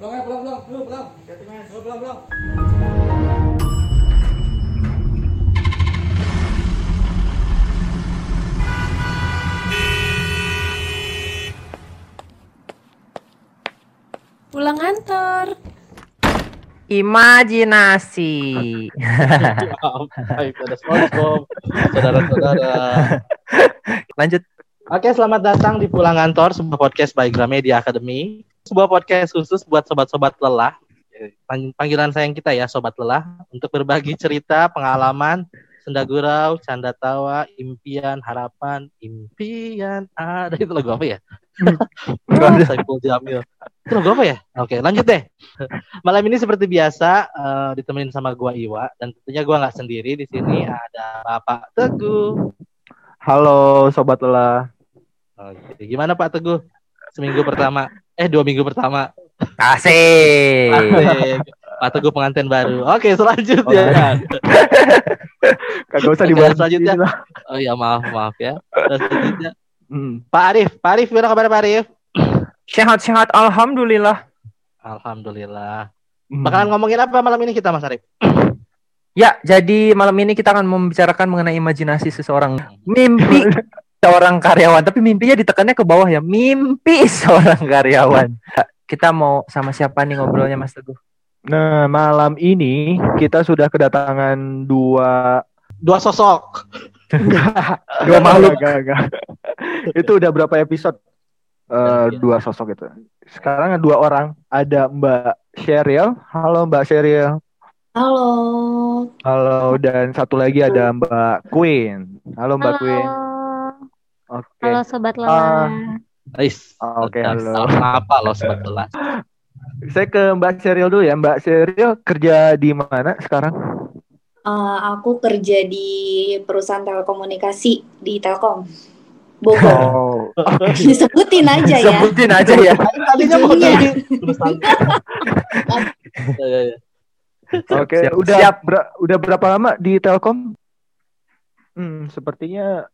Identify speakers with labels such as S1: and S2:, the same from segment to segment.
S1: Pulang ya, pulang, pulang, dulu, pulang. Dulu, pulang, pulang.
S2: Pulang kantor.
S3: Imajinasi.
S4: Baik, ada SpongeBob, saudara-saudara.
S3: Lanjut.
S4: Oke, selamat datang di Pulang Kantor, sebuah podcast by Gramedia Academy. Sebuah podcast khusus buat sobat-sobat lelah. Pang- Panggilan sayang kita ya, sobat lelah, untuk berbagi cerita, pengalaman, senda gurau, canda tawa, impian, harapan, impian ada itu lagu apa ya? Saiful Jamil. Itu lagu apa ya? Oke, lanjut deh. Malam ini seperti biasa eh, ditemenin sama gua Iwa dan tentunya gua nggak sendiri di sini ada Bapak Teguh.
S5: Halo sobat lelah.
S4: Oke, gimana Pak Teguh? Seminggu pertama, eh dua minggu pertama.
S3: Asik.
S4: Asik. Pak Teguh pengantin baru. Oke, selanjutnya.
S5: Kagak usah dibahas
S4: selanjutnya.
S5: lah.
S4: Oh ya maaf maaf ya. Selanjutnya
S5: Hmm.
S4: Pak Arif, Pak Arif gimana kabar Pak Arif?
S3: Sehat-sehat alhamdulillah.
S4: Alhamdulillah.
S5: Hmm.
S4: Bakalan ngomongin apa malam ini kita Mas Arif?
S3: Ya, jadi malam ini kita akan membicarakan mengenai imajinasi seseorang. Mimpi seorang karyawan, tapi mimpinya ditekannya ke bawah ya. Mimpi seorang karyawan. Kita mau sama siapa nih ngobrolnya Mas Teguh?
S5: Nah, malam ini kita sudah kedatangan dua
S4: Dua sosok.
S5: dua makhluk. Gak, gak. Itu udah berapa episode? Eh,
S4: Iya.
S5: dua sosok itu. Sekarang ada dua orang. Ada Mbak Sheryl. Halo Mbak Sheryl.
S2: Halo.
S5: Halo dan satu lagi ada Mbak Queen. Halo Mbak Queen. Oke.
S2: Halo sobat
S5: Ah,
S2: lelah.
S4: Ais.
S5: Oke, halo.
S4: Apa lo sobat kelas?
S5: Saya ke Mbak Sheryl dulu ya. Mbak Sheryl kerja di mana sekarang?
S6: Eh, aku kerja di perusahaan telekomunikasi di Telkom Bogor.
S5: Oh,
S6: Disebutin aja ya.
S3: Sebutin aja ya.
S4: Tadinya mau jadi perusahaan.
S5: Oke, udah
S3: siap.
S5: ber- udah berapa lama di Telkom? Hmm, sepertinya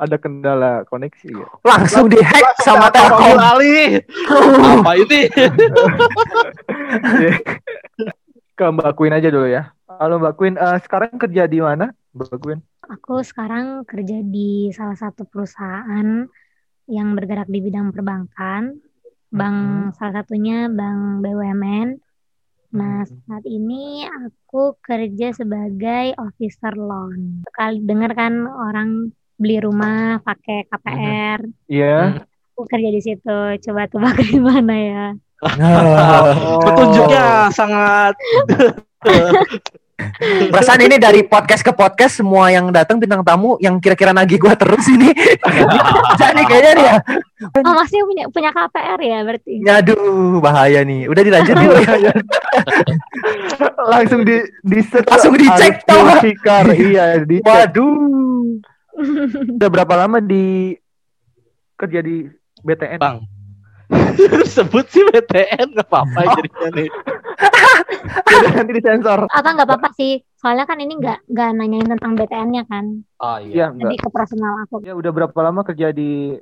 S5: ada kendala koneksi ya.
S3: Langsung dihack sama Telkom.
S4: Ali. Apa ini?
S5: Ke Mbak Queen aja dulu ya. Halo Mbak Queen, Eh, sekarang kerja di mana, Mbak Queen?
S2: Aku sekarang kerja di salah satu perusahaan yang bergerak di bidang perbankan. Bank salah satunya bank BUMN. Nah, saat ini aku kerja sebagai officer loan. Sekali dengar kan orang beli rumah pakai KPR.
S5: Iya.
S2: Aku kerja di situ. Coba tebak di mana ya?
S4: Petunjuknya sangat
S3: Perasaan ini dari podcast ke podcast semua yang datang bintang tamu yang kira-kira nagih gua terus ini. Jadi kayaknya nih ya.
S2: Oh, masih punya punya KPR ya berarti?
S3: Aduh, bahaya nih. Udah dilanjut yuk.
S5: Langsung di di
S3: Langsung dicek?
S5: Fikar, iya, dicek.
S3: Waduh.
S5: Udah berapa lama di kerja di BTN?
S4: Bang. sebut sih BTN nggak apa-apa jadinya nih.
S5: Udah nanti disensor.
S2: Atau nggak apa-apa sih? Soalnya kan ini nggak nggak nanyain tentang BTN-nya kan?
S4: Oh
S5: Iya, enggak.
S2: Lebih ke personal aku.
S5: Ya udah berapa lama kerja di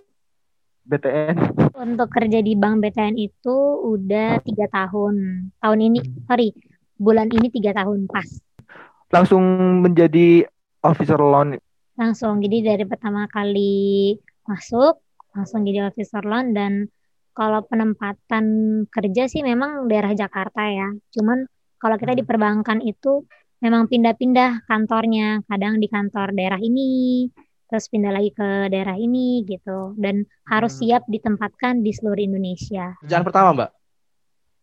S5: BTN?
S2: Untuk kerja di bank BTN itu udah tiga tahun. Tahun ini, sorry, bulan ini tiga tahun pas.
S5: Langsung menjadi officer loan.
S2: Langsung. Jadi dari pertama kali masuk, langsung jadi officer loan dan kalau penempatan kerja sih memang daerah Jakarta ya. Cuman kalau kita di perbankan itu memang pindah-pindah kantornya. Kadang di kantor daerah ini, terus pindah lagi ke daerah ini gitu. Dan harus
S5: Hmm.
S2: siap ditempatkan di seluruh Indonesia.
S4: Kerjaan pertama, Mbak.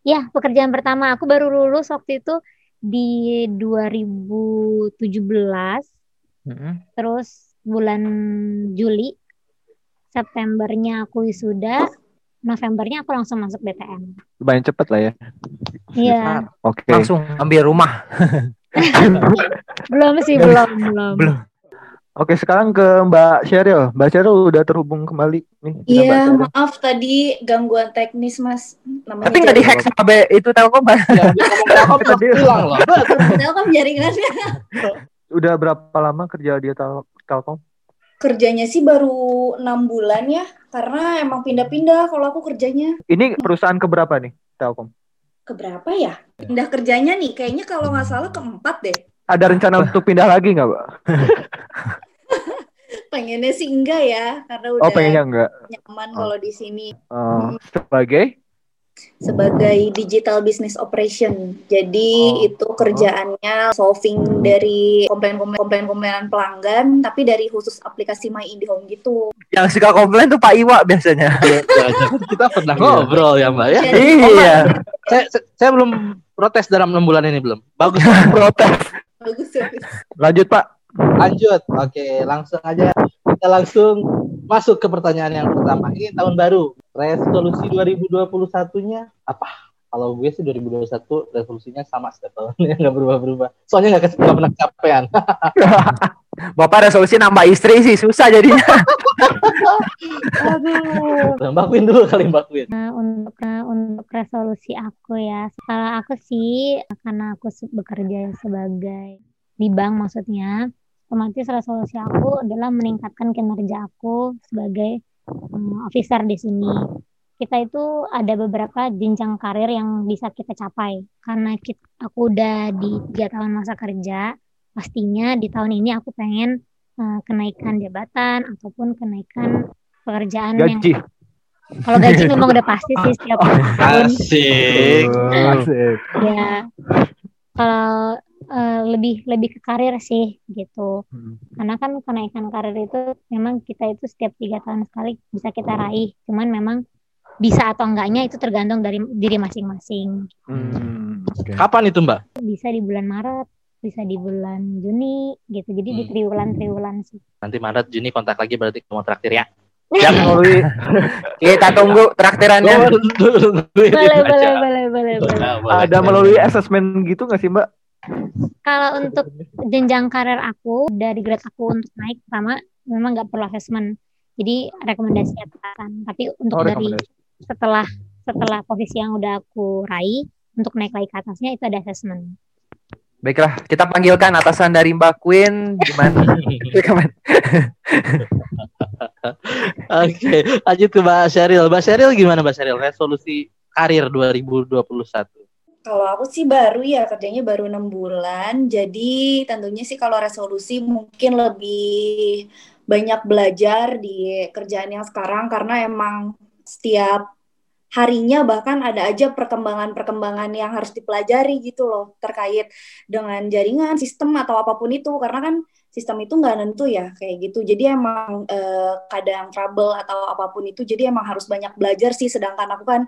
S2: Ya, pekerjaan pertama aku baru lulus waktu itu di 2017, terus bulan Juli, Septembernya aku wisuda, Novembernya aku langsung masuk BTN.
S5: Lumayan cepet lah ya.
S2: Iya,
S5: Oke.
S3: Langsung ambil rumah.
S2: belum sih, belum, belum.
S3: Belum.
S5: Oke, sekarang ke Mbak Sheryl. Mbak Sheryl udah terhubung kembali nih. Mbak
S6: Iya, maaf tadi gangguan teknis, Mas. Namanya
S3: Tapi nggak dihack sama B itu Telkom Pak.
S4: Ya, Telkom hilang loh.
S6: Telkom jaringannya.
S5: Udah berapa lama kerja di Tel- Telkom?
S6: Kerjanya sih baru enam bulan ya, karena emang pindah-pindah kalau aku kerjanya.
S5: Ini perusahaan keberapa nih? Telkom?
S6: Keberapa ya? Pindah kerjanya nih, kayaknya kalau nggak salah keempat deh.
S5: Ada rencana untuk pindah lagi nggak, Mbak?
S6: Pengennya sih enggak ya, karena udah
S5: Oh, pengennya enggak.
S6: nyaman
S5: Oh.
S6: kalau di sini
S5: Eh, sebagai
S6: sebagai digital business operation. Jadi
S5: Oh.
S6: itu kerjaannya solving dari komplain-komplain pelanggan, tapi dari khusus aplikasi My IndiHome gitu.
S3: Yang suka komplain tuh Pak Iwa biasanya.
S4: Jangan-jangan kita pernah ngobrol ya Mbak ya.
S6: Jadi,
S3: iya.
S4: Saya, saya, saya belum protes dalam enam bulan ini belum. Bagus.
S5: protes.
S6: bagus bagus.
S5: Lanjut, Pak.
S4: Lanjut. Oke, langsung aja kita langsung masuk ke pertanyaan yang pertama. Ini tahun baru. Resolusi 2021-nya apa? Kalau gue sih 2021 resolusinya sama setiap tahunnya nggak berubah-berubah. Soalnya nggak nggak pernah kecapean.
S3: Bapak resolusi nambah istri sih susah jadinya.
S4: Aduh. Mbak Queen dulu kali Mbak Queen.
S2: Nah, untuk nah, untuk resolusi aku ya, kalau aku sih karena aku bekerja sebagai di bank maksudnya, otomatis resolusi aku adalah meningkatkan kinerja aku sebagai um, officer di sini. Kita itu ada beberapa jenjang karir yang bisa kita capai karena kita, aku udah di tiga tahun masa kerja. Pastinya di tahun ini aku pengen uh, kenaikan jabatan ataupun kenaikan pekerjaan yang
S5: Gaji.
S2: kalau gaji memang udah pasti sih setiap tahun
S4: Asik.
S5: Asik.
S2: ya. Kalau eh, lebih lebih ke karir sih gitu.
S5: Hmm.
S2: Karena kan kenaikan karir itu memang kita itu setiap tiga tahun sekali bisa kita raih. Cuman memang bisa atau enggaknya itu tergantung dari diri masing-masing.
S5: Hmm, oke.
S4: Kapan itu Mbak?
S2: Bisa di bulan Maret, bisa di bulan Juni gitu. Jadi di
S4: Hmm.
S2: triwulan-triwulan sih.
S4: Nanti Maret Juni kontak lagi berarti mau traktir ya.
S3: Melalui kita tunggu traktirannya.
S2: Boleh, boleh, boleh, boleh, boleh.
S5: Ada melalui asesmen gitu nggak sih, Mbak?
S2: Kalau untuk jenjang karir aku dari grade aku untuk naik pertama memang nggak perlu assessment. Jadi rekomendasi atasan. Tapi untuk
S5: Oh,
S2: dari setelah setelah posisi yang udah aku raih untuk naik lagi ke atasnya itu ada assessment.
S3: Baiklah, kita panggilkan atasan dari Mbak Queen gimana?
S4: Oke, lanjut ke Mbak Sheryl. Mbak Sheryl gimana Mbak Sheryl? Resolusi karir 2021.
S6: Kalau aku sih baru ya kerjanya baru enam bulan, jadi tentunya sih kalau resolusi mungkin lebih banyak belajar di kerjaan yang sekarang. Karena emang setiap harinya bahkan ada aja perkembangan-perkembangan yang harus dipelajari gitu loh terkait dengan jaringan, sistem atau apa pun itu. Karena kan sistem itu nggak nentu ya kayak gitu. Jadi emang eh, kadang trouble atau apa pun itu jadi emang harus banyak belajar sih. Sedangkan aku kan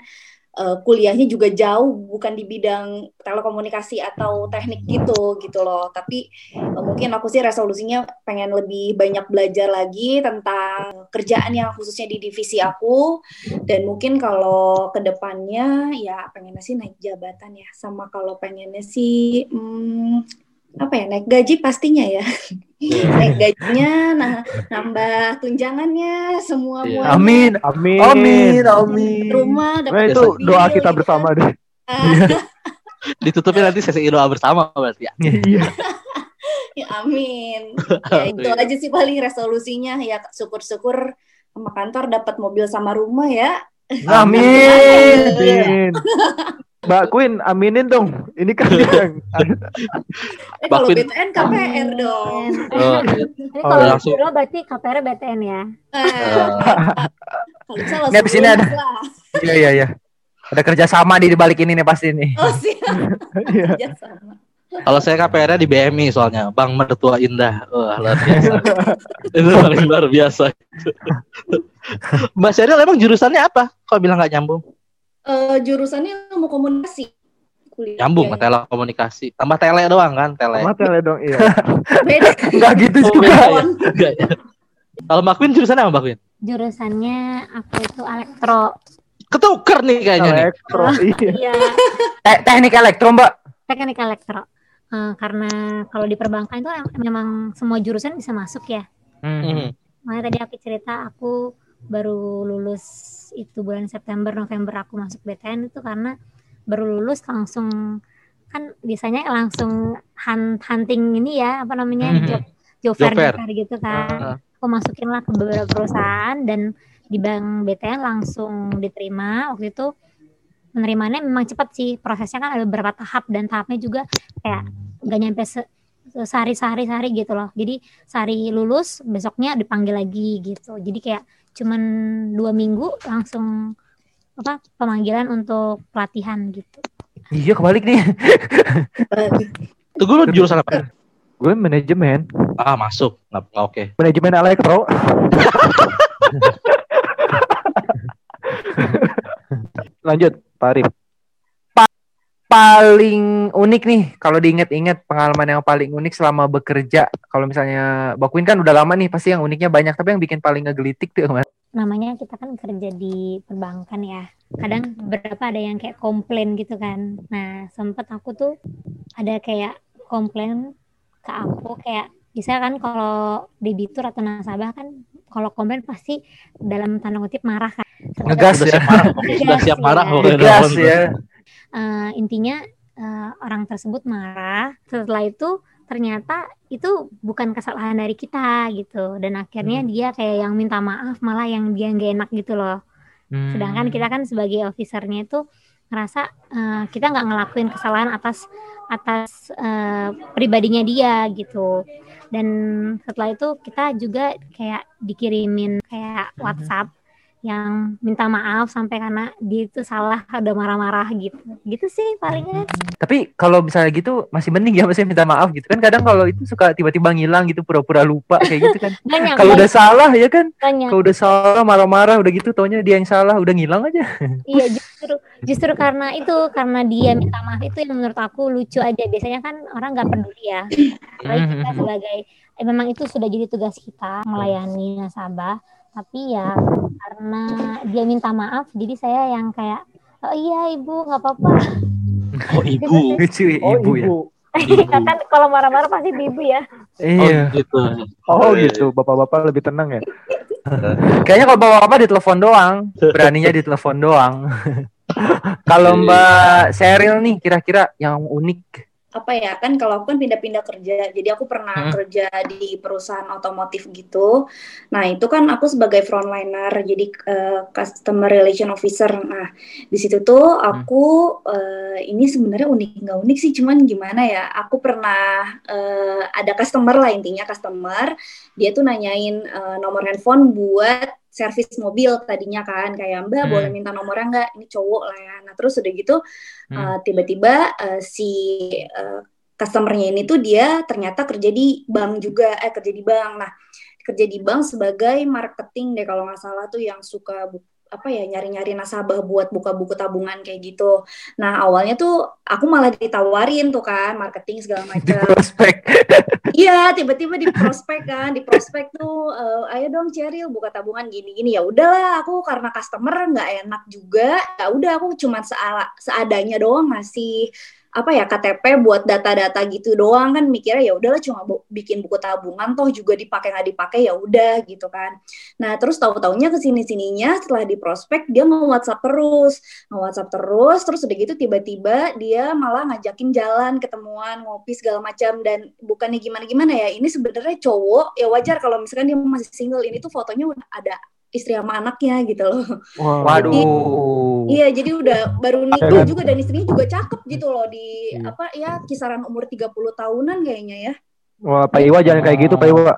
S6: eh, kuliahnya juga jauh bukan di bidang telekomunikasi atau teknik gitu gitu loh. Tapi eh, mungkin aku sih resolusinya pengen lebih banyak belajar lagi tentang kerjaan yang khususnya di divisi aku. Dan mungkin kalau ke depannya ya pengennya sih naik jabatan ya. Sama kalau pengennya sih hmm, apa ya naik gaji pastinya ya naik gajinya nah nambah tunjangannya semua
S4: Iya.
S6: muanya
S3: Amin.
S5: Amin.
S3: Amin, amin.
S6: rumah
S5: Nah,
S6: dapat
S5: itu
S6: mobil,
S5: doa kita bersama deh.
S6: Ah,
S4: Ditutupin nanti sesi doa bersama berarti ya.
S5: Iya.
S6: ya, amin ya itu
S4: Iya.
S6: aja sih paling resolusinya ya syukur-syukur sama kantor dapat mobil sama rumah ya
S3: Amin.
S5: Amin. Mbak Queen, aminin dong. Ini kan yang
S6: eh kalau
S4: Bakuin.
S6: BTN KPR dong
S4: Oh,
S2: Jadi
S5: Oh,
S2: kalau
S4: ya.
S2: langsung berarti KPR BTN ya.
S6: Ah, kalau bisa langsung
S3: Ini abis ini
S6: lunas
S3: ada. Iya iya iya. Ada kerjasama di balik ini nih pasti nih.
S6: oh siap
S5: Iya.
S6: Sama.
S4: Kalau saya KPR-nya di BMI soalnya, Bang Mertua Indah. Wah, luar biasa. Itu paling luar biasa. Mbak Sheryl emang jurusannya apa? Kok bilang nggak nyambung?
S6: Eh, jurusannya ilmu komunikasi kuliah
S4: Nyambung ke telekomunikasi. Tambah tele doang kan, tele.
S5: Sama tele dong, iya.
S6: beda
S3: Enggak gitu
S4: Oh,
S3: juga.
S4: beda ya? Enggak ya. Kalau Mbak Queen jurusannya apa Mbak Queen?
S2: Jurusannya aku itu elektro.
S4: Ketuker nih kayaknya nih.
S5: Elektro, iya.
S2: Iya,
S3: Te- teknik elektro, Mbak.
S2: teknik elektro. Eh, karena kalau di perbankan itu em- memang semua jurusan bisa masuk ya.
S3: Hmm.
S4: Mhm.
S2: Makanya tadi aku cerita aku baru lulus itu bulan September November aku masuk BTN itu karena baru lulus langsung kan biasanya langsung hunt- hunting ini ya apa namanya
S3: Mhm.
S2: job job
S4: Job
S2: fair, job fair gitu kan.
S4: Ah.
S2: Aku masukin lah ke beberapa perusahaan dan di bank BTN langsung diterima waktu itu penerimaannya memang cepat sih prosesnya kan ada beberapa tahap dan tahapnya juga kayak nggak nyampe se- sehari sehari sehari gitu loh jadi sehari lulus besoknya dipanggil lagi gitu jadi kayak cuman dua minggu langsung apa pemanggilan untuk pelatihan gitu
S3: Iya kebalik nih.
S4: Tunggu lu jurusan apa?
S5: Gue manajemen.
S4: Ah, masuk. Nggak, oke.
S5: Manajemen elektro. Lanjut, Pak Arif.
S3: Paling unik nih kalau diinget-inget pengalaman yang paling unik selama bekerja. Kalau misalnya Bakuin kan udah lama nih pasti yang uniknya banyak tapi yang bikin paling ngegelitik tuh mana?
S2: namanya kita kan kerja di perbankan ya kadang beberapa ada yang kayak komplain gitu kan nah sempet aku tuh ada kayak komplain ke aku kayak bisa kan kalau debitur atau nasabah kan kalau komplain pasti dalam tanda kutip marah kan
S3: Ngegas
S4: Sudah
S3: ya.
S4: siap marah. Sudah siap marah.
S2: Ngegas
S4: pokoknya.
S3: Gas ya.
S2: Eh, intinya eh, orang tersebut marah. Setelah itu ternyata itu bukan kesalahan dari kita gitu. Dan akhirnya dia kayak yang minta maaf malah yang dia nggak enak gitu loh.
S3: Hmm.
S2: sedangkan kita kan sebagai officernya itu ngerasa eh, kita nggak ngelakuin kesalahan atas atas eh, pribadinya dia gitu. Dan setelah itu kita juga kayak dikirimin kayak WhatsApp yang minta maaf sampai karena dia itu salah udah marah-marah gitu. Gitu sih palingnya
S3: Tapi kalau misalnya gitu masih mending ya masih minta maaf gitu kan. Kadang kalau itu suka tiba-tiba ngilang gitu pura-pura lupa kayak gitu kan. kalau udah salah ya kan. Kalau udah salah marah-marah udah gitu taunya dia yang salah udah ngilang aja.
S2: Iya justru justru karena itu karena dia minta maaf itu yang menurut aku lucu aja. Biasanya kan orang nggak peduli ya. Apalagi kita sebagai eh, memang itu sudah jadi tugas kita melayani nasabah tapi ya karena dia minta maaf jadi saya yang kayak oh iya ibu nggak apa-apa
S4: Oh, ibu.
S3: Lucu ya,
S5: Oh,
S3: ibu, ya.
S4: Ibu.
S2: kan kalau marah-marah pasti ibu ya
S4: Oh,
S3: Iya.
S4: gitu.
S5: Oh gitu, bapak-bapak lebih tenang ya.
S3: Kayaknya kalau bapak-bapak ditelepon doang, beraninya ditelepon doang. kalau Mbak Seril nih kira-kira yang unik
S6: apa ya kan kalau aku kan pindah-pindah kerja jadi aku pernah
S3: Hmm.
S6: kerja di perusahaan otomotif gitu. Nah itu kan aku sebagai frontliner jadi eh, customer relation officer. Nah di situ tuh aku eh, ini sebenarnya unik nggak unik sih cuman gimana ya aku pernah eh, ada customer lah intinya customer. Dia tuh nanyain eh, nomor handphone buat servis mobil tadinya kan kayak mbak
S3: Hmm.
S6: boleh minta nomornya nggak? Ini cowok lah ya. Nah terus udah gitu
S3: Hmm.
S6: Uh, tiba-tiba uh, si uh, customernya ini tuh dia ternyata kerja di bank juga eh kerja di bank nah kerja di bank sebagai marketing deh kalau nggak salah tuh yang suka apa ya nyari-nyari nasabah buat buka buku tabungan kayak gitu nah awalnya tuh aku malah ditawarin tuh kan marketing segala macam
S3: prospek?
S6: Iya, tiba-tiba di prospek kan, di prospek tuh, eh, ayo dong Cheryl buka tabungan gini-gini ya. Udahlah, aku karena customer nggak enak juga. Ya udah, aku cuma seala- seadanya doang ngasih apa ya KTP buat data-data gitu doang kan mikirnya ya udahlah cuma bu- bikin buku tabungan toh juga dipakai nggak dipakai ya udah gitu kan. Nah terus tahu-taunya ke sini sininya setelah di prospek dia nge WhatsApp terus, nge WhatsApp terus, terus udah gitu tiba-tiba dia malah ngajakin jalan ketemuan ngopi segala macam dan bukannya gimana-gimana ya ini sebenarnya cowok ya wajar kalau misalkan dia masih single ini tuh fotonya ada istri sama anaknya gitu loh.
S3: Waduh.
S6: Iya, jadi udah baru nikah
S5: Keren.
S6: juga dan istrinya juga cakep gitu loh di
S5: Iya.
S6: apa ya kisaran umur 30 tahunan kayaknya ya.
S5: Wah, Pak Iwa jangan kayak gitu, Pak Iwa.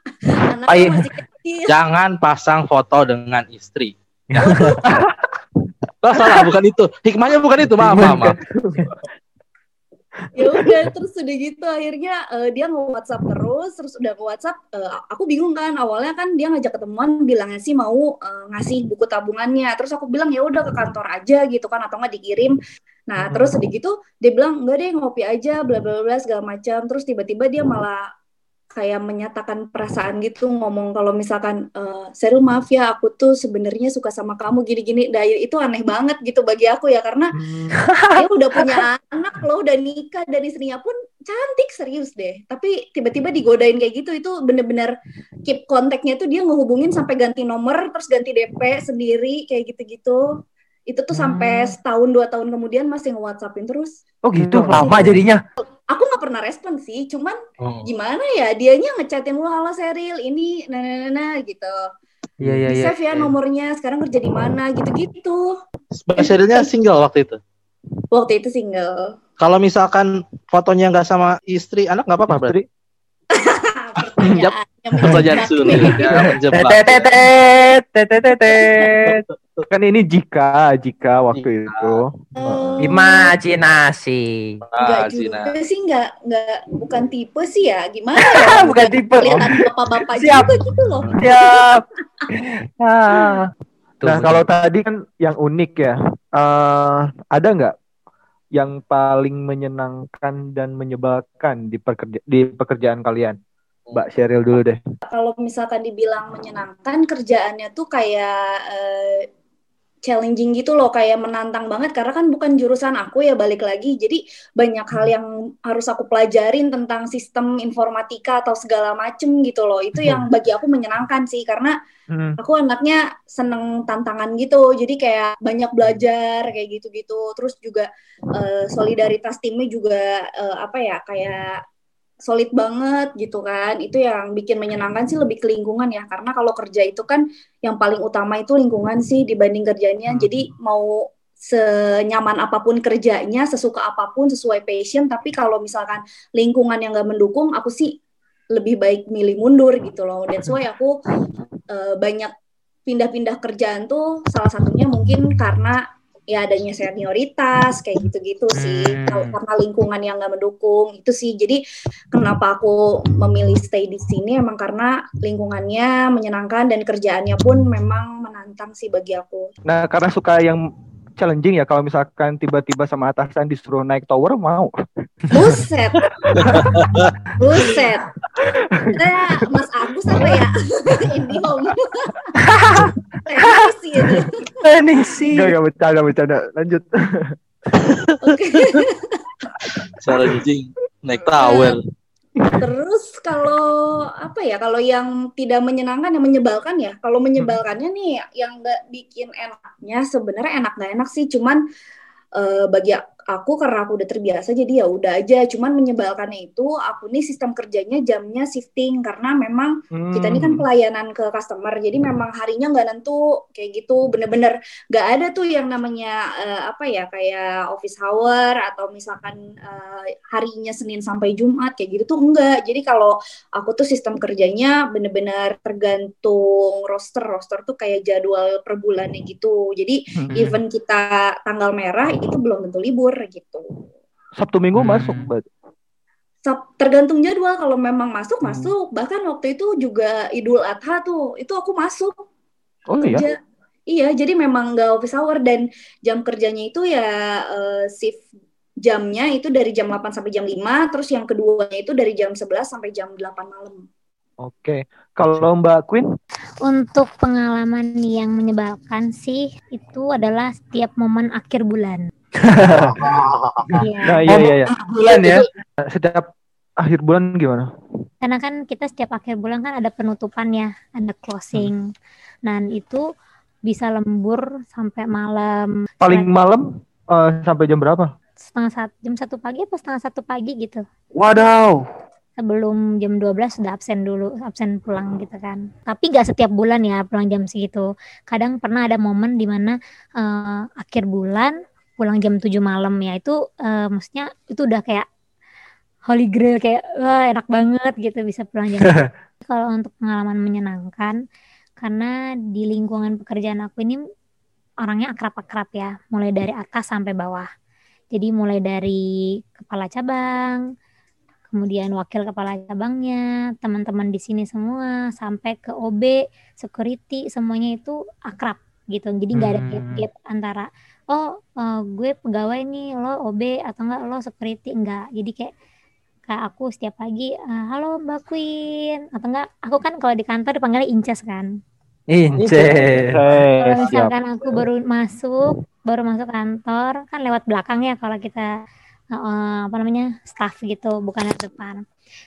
S6: Masih kecil.
S4: Jangan pasang foto dengan istri. Oh, salah, bukan itu. Hikmahnya bukan itu, maaf, maaf. maaf.
S6: Ya udah terus udah gitu akhirnya eh, dia nge WhatsApp terus terus udah nge WhatsApp eh, aku bingung kan awalnya kan dia ngajak ketemuan bilangnya sih mau eh, ngasih buku tabungannya. Terus aku bilang ya udah ke kantor aja gitu kan atau nggak dikirim. Nah terus udah gitu dia bilang enggak deh ngopi aja bla bla bla segala macam. Terus tiba-tiba dia malah kayak menyatakan perasaan gitu ngomong kalau misalkan eh Seril maaf ya aku tuh sebenarnya suka sama kamu gini-gini. Nah itu aneh banget gitu bagi aku ya karena dia udah punya anak loh udah nikah dan istrinya pun cantik serius deh. Tapi tiba-tiba digodain kayak gitu itu bener-bener keep kontaknya tuh dia ngehubungin sampai ganti nomor terus ganti DP sendiri kayak gitu-gitu. Itu tuh sampai setahun dua tahun kemudian masih nge-whatsappin terus.
S3: Oh gitu,
S5: Hmm.
S3: lama jadinya.
S6: Aku nggak pernah respon sih cuman
S4: Oh.
S6: gimana ya dianya ngechatin lu halo Seril ini nah nah nah, nah," gitu
S3: Iya iya iya.
S6: save ya nomornya, sekarang kerja di mana gitu-gitu.
S4: Mbak Sherilnya single waktu itu.
S6: Waktu itu single.
S4: Kalau misalkan fotonya nggak sama istri, anak nggak apa-apa berarti. Pertanyaan
S6: menjebak
S4: sulit ya.
S3: Tetetetet, tetetetet.
S5: Kan ini jika jika waktu
S4: Jika.
S5: itu.
S6: Eh,
S3: Imajinasi.
S6: Enggak juga sih, enggak, enggak, bukan tipe sih ya, gimana ya?
S3: Bukan tipe.
S6: Kelihatan bapak-bapak
S3: Siap.
S6: juga gitu loh.
S3: Siap. Ah. Tuh,
S5: Nah kalau tadi kan yang unik ya, eh ada nggak yang paling menyenangkan dan menyebalkan di pekerja di pekerjaan kalian? Mbak Sheryl dulu deh.
S6: Kalau misalkan dibilang menyenangkan, kerjaannya tuh kayak eh, challenging gitu loh, kayak menantang banget karena kan bukan jurusan aku ya balik lagi. Jadi banyak hal yang harus aku pelajarin tentang sistem informatika atau segala macem gitu loh. Itu yang bagi aku menyenangkan sih karena
S5: Hmm.
S6: aku anaknya seneng tantangan gitu jadi kayak banyak belajar kayak gitu-gitu terus juga eh, solidaritas timnya juga eh, apa ya kayak solid banget gitu kan. Itu yang bikin menyenangkan sih lebih ke lingkungan ya. Karena kalau kerja itu kan yang paling utama itu lingkungan sih dibanding kerjanya.
S5: Hmm.
S6: jadi mau senyaman apa pun kerjanya sesuka apa pun sesuai passion tapi kalau misalkan lingkungan yang gak mendukung aku sih lebih baik milih mundur gitu loh. That's why aku eh, banyak pindah-pindah kerjaan tuh salah satunya mungkin karena ya adanya senioritas kayak gitu-gitu sih.
S3: Hmm.
S6: Karena lingkungan yang nggak mendukung itu sih. Jadi kenapa aku memilih stay di sini? Emang karena lingkungannya menyenangkan dan kerjaannya pun memang menantang sih bagi aku.
S5: Nah karena suka yang challenging ya, kalau misalkan tiba-tiba sama atasan disuruh naik tower mau.
S6: buset. Buset. Eh, Mas Agus apa ya? Ini home Teknisi itu.
S3: Tenisi.
S5: Enggak, enggak bercanda, bercanda. Lanjut.
S6: Oke.
S4: Cara jijing naik tower.
S6: Terus kalau apa ya? Kalau yang tidak menyenangkan, yang menyebalkan ya. Kalau menyebalkannya nih, yang nggak bikin enaknya sebenarnya enak nggak enak sih. Cuman eh, bagi aku karena aku udah terbiasa, jadi ya udah aja. Cuman menyebalkannya itu, aku nih sistem kerjanya jamnya shifting karena memang kita ini kan
S5: Hmm.
S6: pelayanan ke customer jadi memang harinya nggak nentu kayak gitu bener-bener nggak ada tuh yang namanya eh, apa ya kayak office hour atau misalkan eh, harinya Senin sampai Jumat kayak gitu tuh enggak jadi kalau aku tuh sistem kerjanya bener-bener tergantung roster roster tuh kayak jadwal per bulannya gitu jadi
S5: Hmm.
S6: even kita tanggal merah itu belum tentu libur gitu
S5: Sabtu Minggu
S3: Hmm.
S5: masuk, Mbak.
S6: Sab- tergantung jadwal kalau memang masuk
S5: Hmm.
S6: masuk bahkan waktu itu juga Idul Adha tuh itu aku masuk
S5: Oh iya.
S6: kerja iya jadi memang nggak office hour dan jam kerjanya itu ya eh, shift jamnya itu dari jam 8 sampai jam 5 terus yang keduanya itu dari jam 11 sampai jam 8 malam
S5: Oke. Kalau Mbak Queen,
S2: Untuk pengalaman yang menyebalkan sih itu adalah setiap momen akhir bulan. Iya.
S5: nah iya iya iya.
S3: Bulan ya.
S5: Setiap akhir bulan gimana?
S2: Karena kan kita setiap akhir bulan kan ada penutupan ya, ada closing. Dan itu bisa lembur sampai malam
S5: Paling malam eh, sampai jam berapa?
S2: setengah satu jam satu pagi apa setengah satu pagi gitu.
S3: Wadaw.
S2: Sebelum jam 12 sudah absen dulu, absen pulang gitu kan. Tapi nggak setiap bulan ya pulang jam segitu. Kadang pernah ada momen di mana eh, akhir bulan pulang jam 7 malam ya itu eh, maksudnya itu udah kayak holy grail kayak wah enak banget gitu bisa pulang jam kalau untuk pengalaman menyenangkan karena di lingkungan pekerjaan aku ini orangnya akrab-akrab ya mulai dari atas sampai bawah. Jadi mulai dari kepala cabang kemudian wakil kepala cabangnya teman-teman di sini semua sampai ke OB security semuanya itu akrab gitu. Jadi nggak ada
S3: Hmm.
S2: gap-gap antara oh eh, gue pegawai nih lo OB atau enggak lo security enggak jadi kayak kayak aku setiap pagi "Eh, halo Mbak Queen atau enggak aku kan kalau di kantor dipanggilnya Inces kan
S3: Ince.
S5: Eh,
S2: kalau
S5: siap.
S2: misalkan aku baru masuk baru masuk kantor kan lewat belakang ya kalau kita eh, apa namanya staff gitu bukan lewat depan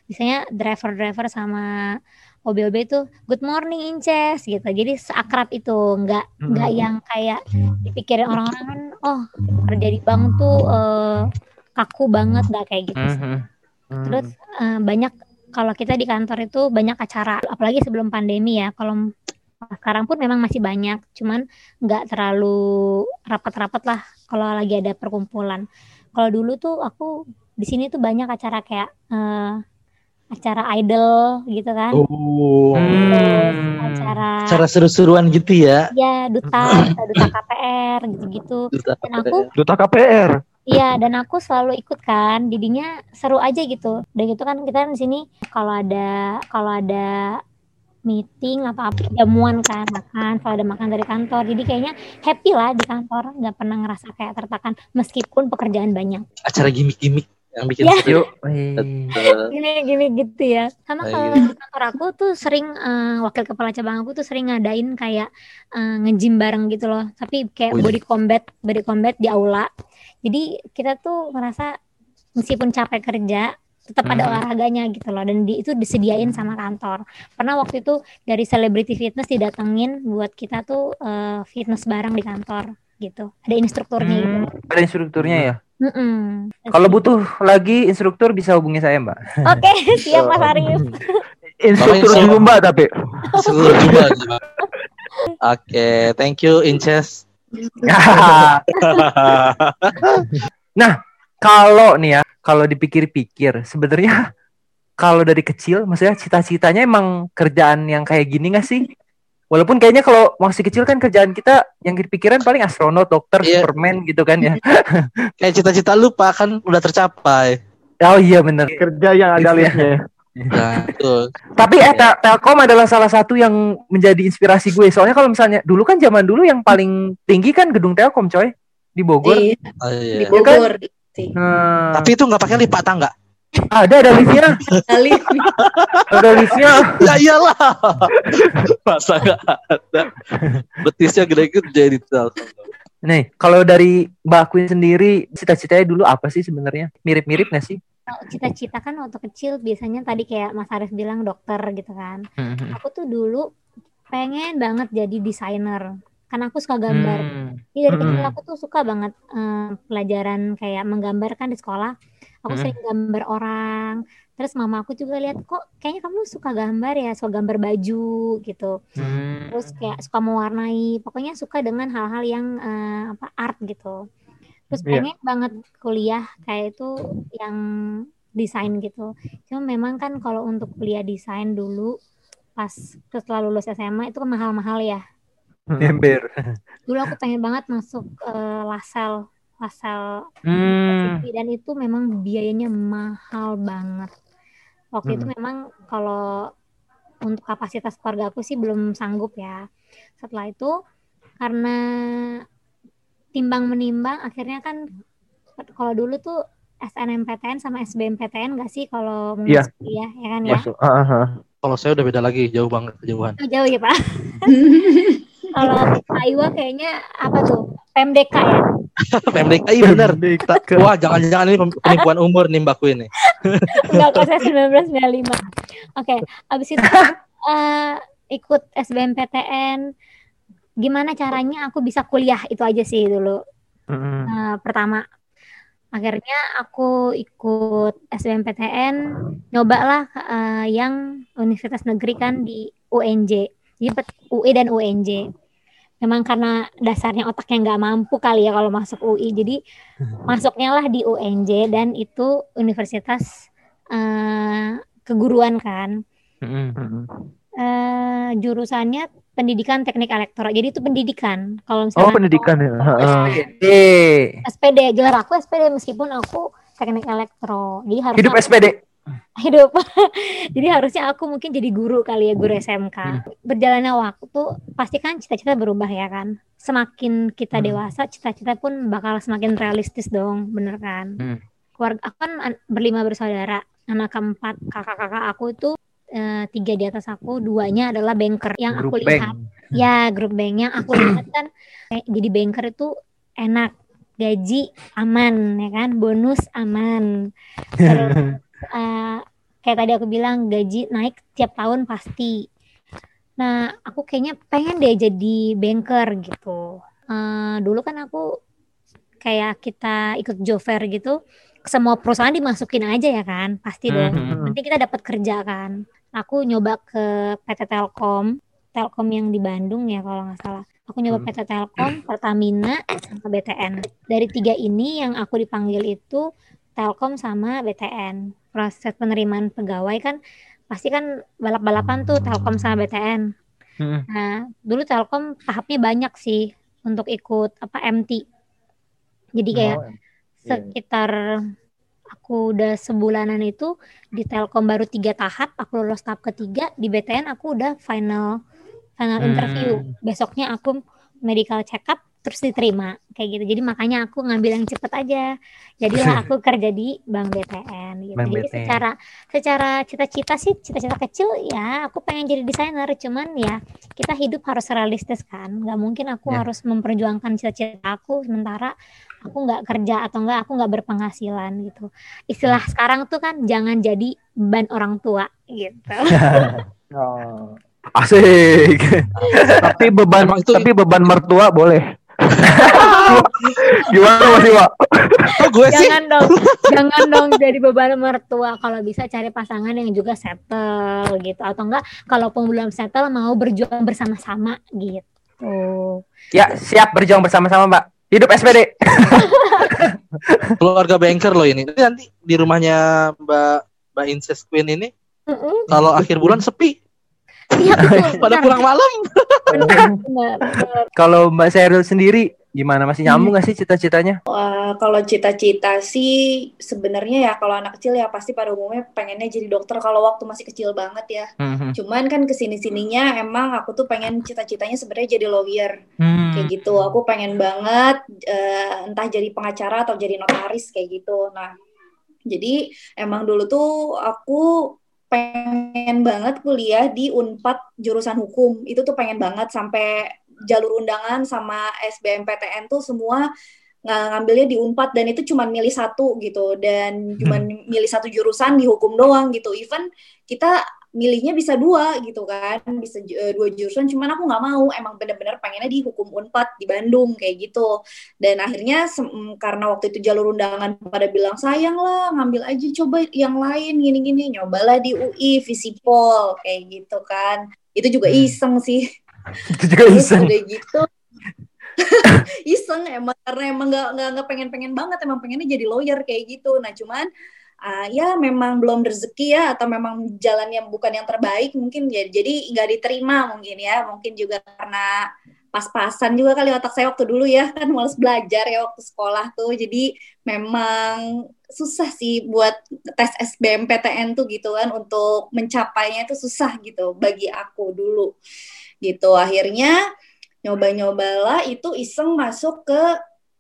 S2: biasanya driver-driver sama OB-OB itu good morning Inces gitu jadi seakrab itu nggak nggak
S5: Hmm.
S2: yang kayak dipikirin orang-orang kan oh kerja di bank tuh eh, kaku banget nggak kayak gitu sih.
S3: Mhm.
S2: Terus eh, banyak kalau kita di kantor itu banyak acara, apalagi sebelum pandemi ya. Kalau sekarang pun memang masih banyak, cuman nggak terlalu rapat-rapat lah kalau lagi ada perkumpulan. Kalau dulu tuh aku di sini tuh banyak acara kayak eh, acara idol gitu kan,
S4: Oh.
S2: terus
S3: Hmm.
S2: acara
S4: Cara seru-seruan gitu ya.
S2: ya duta, duta KPR gitu-gitu. Dan aku
S5: Duta KPR.
S2: Iya, dan aku selalu ikut kan. Didinya seru aja gitu. Dan gitu kan kita di sini kalau ada kalau ada meeting atau apa jamuan kan makan, kalau ada makan dari kantor. Jadi kayaknya happy lah di kantor, nggak pernah ngerasa kayak tertekan meskipun pekerjaan banyak.
S4: Acara gimmick-gimmick yang bikin
S2: Ya.
S4: seru.
S2: Gini gini gitu ya. Sama
S4: Nah,
S2: kalau
S4: gitu.
S2: di kantor aku tuh sering eh, wakil kepala cabang aku tuh sering ngadain kayak eh, nge-gym bareng gitu loh. Tapi kayak body combat, body combat di aula. Jadi kita tuh ngerasa meskipun capek kerja tetap ada
S3: Hmm.
S2: olahraganya gitu loh dan di, itu disediain sama kantor. Pernah waktu itu dari Celebrity Fitness didatengin buat kita tuh eh, fitness bareng di kantor gitu. Ada instrukturnya gitu.
S3: Hmm, ada instrukturnya ya.
S2: Mm-mm.
S3: Kalau butuh lagi instruktur bisa hubungi saya, Mbak.
S2: Oke, siap Mas Arif.
S5: Instruktur
S4: Bapak
S5: Zumba tapi.
S4: Seru juga. juga. Oke, thank you Inces.
S3: nah, kalau nih ya, kalau dipikir-pikir, sebenarnya kalau dari kecil, maksudnya cita-citanya emang kerjaan yang kayak gini gak sih? Walaupun kayaknya kalau masih kecil kan kerjaan kita yang kepikiran paling astronot, dokter,
S4: Iya.
S3: superman gitu kan ya.
S4: Kayak cita-cita lupa kan udah tercapai.
S3: Oh iya bener.
S5: Kerja yang ada liftnya.
S4: Nah, betul.
S3: Tapi eh Tel- Telkom adalah salah satu yang menjadi inspirasi gue. Soalnya kalau misalnya dulu kan zaman dulu yang paling tinggi kan gedung Telkom coy di Bogor.
S6: Iya,
S4: Oh,
S6: di
S4: iya.
S6: Bogor. sih.
S3: Nah,
S4: Tapi itu nggak pakai lipat tangga.
S3: Ada ada liftnya, ada liftnya.
S4: Ya iyalah. Masa nggak ada. Betisnya gede-gede di Telkom.
S3: Nih, kalau dari Mbak Queen sendiri, cita-citanya dulu apa sih sebenarnya? Mirip-mirip nggak sih?
S2: Cita-cita kan waktu kecil biasanya tadi kayak Mas Arif bilang dokter gitu kan.
S3: Hmm.
S2: Aku tuh dulu pengen banget jadi desainer. Karena aku suka gambar.
S3: Hmm.
S2: Jadi dari kecil
S3: Mm-mm.
S2: aku tuh suka banget eh, pelajaran kayak menggambar kan di sekolah. Aku
S3: Mm.
S2: sering gambar orang. Terus mama aku juga lihat kok kayaknya kamu suka gambar ya, suka gambar baju gitu.
S3: Hmm.
S2: Terus kayak suka mewarnai. Pokoknya suka dengan hal-hal yang eh, apa art gitu. Terus
S5: Iya.
S2: pengen banget kuliah kayak itu yang desain gitu. Cuma memang kan kalau untuk kuliah desain dulu pas setelah lulus SMA itu kan mahal-mahal ya.
S3: Ember.
S2: Dulu aku pengen banget masuk eh, Lasel, Lasel
S3: Hmm.
S2: dan itu memang biayanya mahal banget. Waktu itu
S5: Hmm.
S2: memang kalau untuk kapasitas keluarga aku sih belum sanggup ya. Setelah itu karena timbang menimbang akhirnya kan kalau dulu tuh SNMPTN sama SBMPTN gak sih kalau mau
S5: Iya.
S2: kuliah ya kan ya?
S5: Masuk. Ah, ah, ah.
S4: Kalau saya udah beda lagi, jauh banget kejauhan.
S2: Oh, jauh ya Pak. Kalau Pak Iwa kayaknya apa tuh? PMDK ya?
S4: PMDK, iya bener. Wah, jangan-jangan ini penipuan umur nih Mbak Queen nih.
S2: Enggak, kok saya 1995. Oke, abis itu eh, ikut SBMPTN. Gimana caranya aku bisa kuliah itu aja sih dulu. Eh, pertama, akhirnya aku ikut SBMPTN, nyobalah eh, yang universitas negeri kan di UNJ. Jadi pet- UI dan UNJ. Memang karena dasarnya otaknya nggak mampu kali ya kalau masuk UI, jadi masuknya lah di UNJ dan itu universitas eh, keguruan kan. Eh, jurusannya pendidikan teknik elektro. Jadi itu pendidikan. Kalau
S5: Oh
S2: misalnya
S5: pendidikan ya.
S3: SPD.
S2: SPD gelar aku SPD meskipun aku teknik elektro jadi harusnya
S3: Hidup SPD.
S2: Hidup. Jadi harusnya aku mungkin jadi guru kali ya guru SMK berjalannya waktu pasti kan cita-cita berubah ya kan. Semakin kita
S3: Hmm.
S2: dewasa cita-cita pun bakal semakin realistis dong bener kan?
S3: Hmm.
S2: keluarga aku kan an- berlima bersaudara. Anak keempat kakak-kakak aku itu eh, tiga di atas aku duanya adalah banker. Yang
S3: Grup
S2: aku lihat
S3: bank.
S2: Ya, grup bank. Yang aku lihat kan kayak jadi banker itu enak, gaji aman ya kan, bonus aman. Terus eh, kayak tadi aku bilang gaji naik tiap tahun pasti. Nah, aku kayaknya pengen deh jadi banker gitu. Eh, dulu kan aku kayak kita ikut job fair gitu, semua perusahaan dimasukin aja ya kan, pasti dong.
S3: Mhm.
S2: Nanti kita dapat kerja kan. Aku nyoba ke PT Telkom Telkom yang di Bandung ya kalau nggak salah. Aku nyoba
S5: Hmm.
S2: PT Telkom, Pertamina, sama BTN. Dari tiga ini yang aku dipanggil itu Telkom sama BTN. Proses penerimaan pegawai kan pasti kan balap-balapan tuh Telkom sama BTN.
S5: Hmm.
S2: Nah, dulu Telkom tahapnya banyak sih untuk ikut apa MT. Jadi kayak
S5: Oh,
S2: sekitar aku udah sebulanan itu di Telkom baru tiga tahap, aku lolos tahap ketiga, di BTN aku udah final final
S3: Hmm.
S2: interview. Besoknya aku medical check up terus diterima kayak gitu. Jadi makanya aku ngambil yang cepet aja. Jadilah aku kerja di Bank BTN gitu.
S3: Bank
S2: Jadi
S3: BTN.
S2: secara secara cita-cita sih cita-cita kecil ya aku pengen jadi desainer cuman ya kita hidup harus realistis kan. Nggak mungkin aku
S3: Ya.
S2: harus memperjuangkan cita-cita aku sementara aku nggak kerja atau enggak aku nggak berpenghasilan gitu. Istilah sekarang tuh kan jangan jadi beban orang tua gitu.
S5: Oh.
S3: Asik.
S5: Tapi beban
S4: Emang itu-
S5: tapi beban mertua boleh. Gimana Mas Iwa?
S4: Kok gue sih?
S2: jangan dong, jangan dong jadi beban mertua. Kalau bisa cari pasangan yang juga settle gitu atau enggak kalaupun belum settle mau berjuang bersama-sama gitu.
S3: Ya, siap berjuang bersama-sama, Mbak. Hidup SPD.
S4: Keluarga banker loh ini. Nanti di rumahnya Mbak Mbak Incest Queen ini
S2: Mm-mm.
S4: kalau akhir bulan sepi,
S2: Iya betul.
S4: pada
S2: benar,
S4: pulang malam.
S3: Kalau Mbak Sheryl sendiri gimana? Masih nyambung nggak sih cita-citanya?
S6: Wah, kalau cita-cita sih sebenarnya ya kalau anak kecil ya pasti pada umumnya pengennya jadi dokter kalau waktu masih kecil banget ya.
S3: Hmm.
S6: Cuman kan ke sini-sininya emang aku tuh pengen cita-citanya sebenarnya jadi lawyer
S3: Hmm.
S6: kayak gitu. Aku pengen banget eh, entah jadi pengacara atau jadi notaris kayak gitu. Nah, jadi emang dulu tuh aku pengen banget kuliah di Unpad jurusan hukum. Itu tuh pengen banget sampai jalur undangan sama SBMPTN tuh semua ng- ngambilnya di Unpad dan itu cuma milih satu gitu dan cuma milih satu jurusan di hukum doang gitu. Even kita milihnya bisa dua gitu kan, bisa eh, dua jurusan. Cuman aku nggak mau, emang bener-bener pengennya di hukum Unpad di Bandung kayak gitu. Dan akhirnya mm, karena waktu itu jalur undangan pada bilang sayang lah, ngambil aja coba yang lain gini-gini. Nyobalah di UI, Visipol kayak gitu kan. Itu juga
S3: Hmm.
S6: iseng sih.
S3: Itu juga iseng.
S6: udah gitu iseng emang karena emang nggak nggak nggak pengen pengen banget emang pengennya jadi lawyer kayak gitu nah cuman ah, ya memang belum rezeki ya atau memang jalan yang bukan yang terbaik mungkin ya jadi nggak diterima mungkin ya mungkin juga karena pas-pasan juga kali otak saya waktu dulu ya kan males belajar ya waktu sekolah tuh jadi memang susah sih buat tes SBMPTN tuh gitu kan untuk mencapainya itu susah gitu bagi aku dulu gitu. Akhirnya nyoba-nyobalah itu iseng masuk ke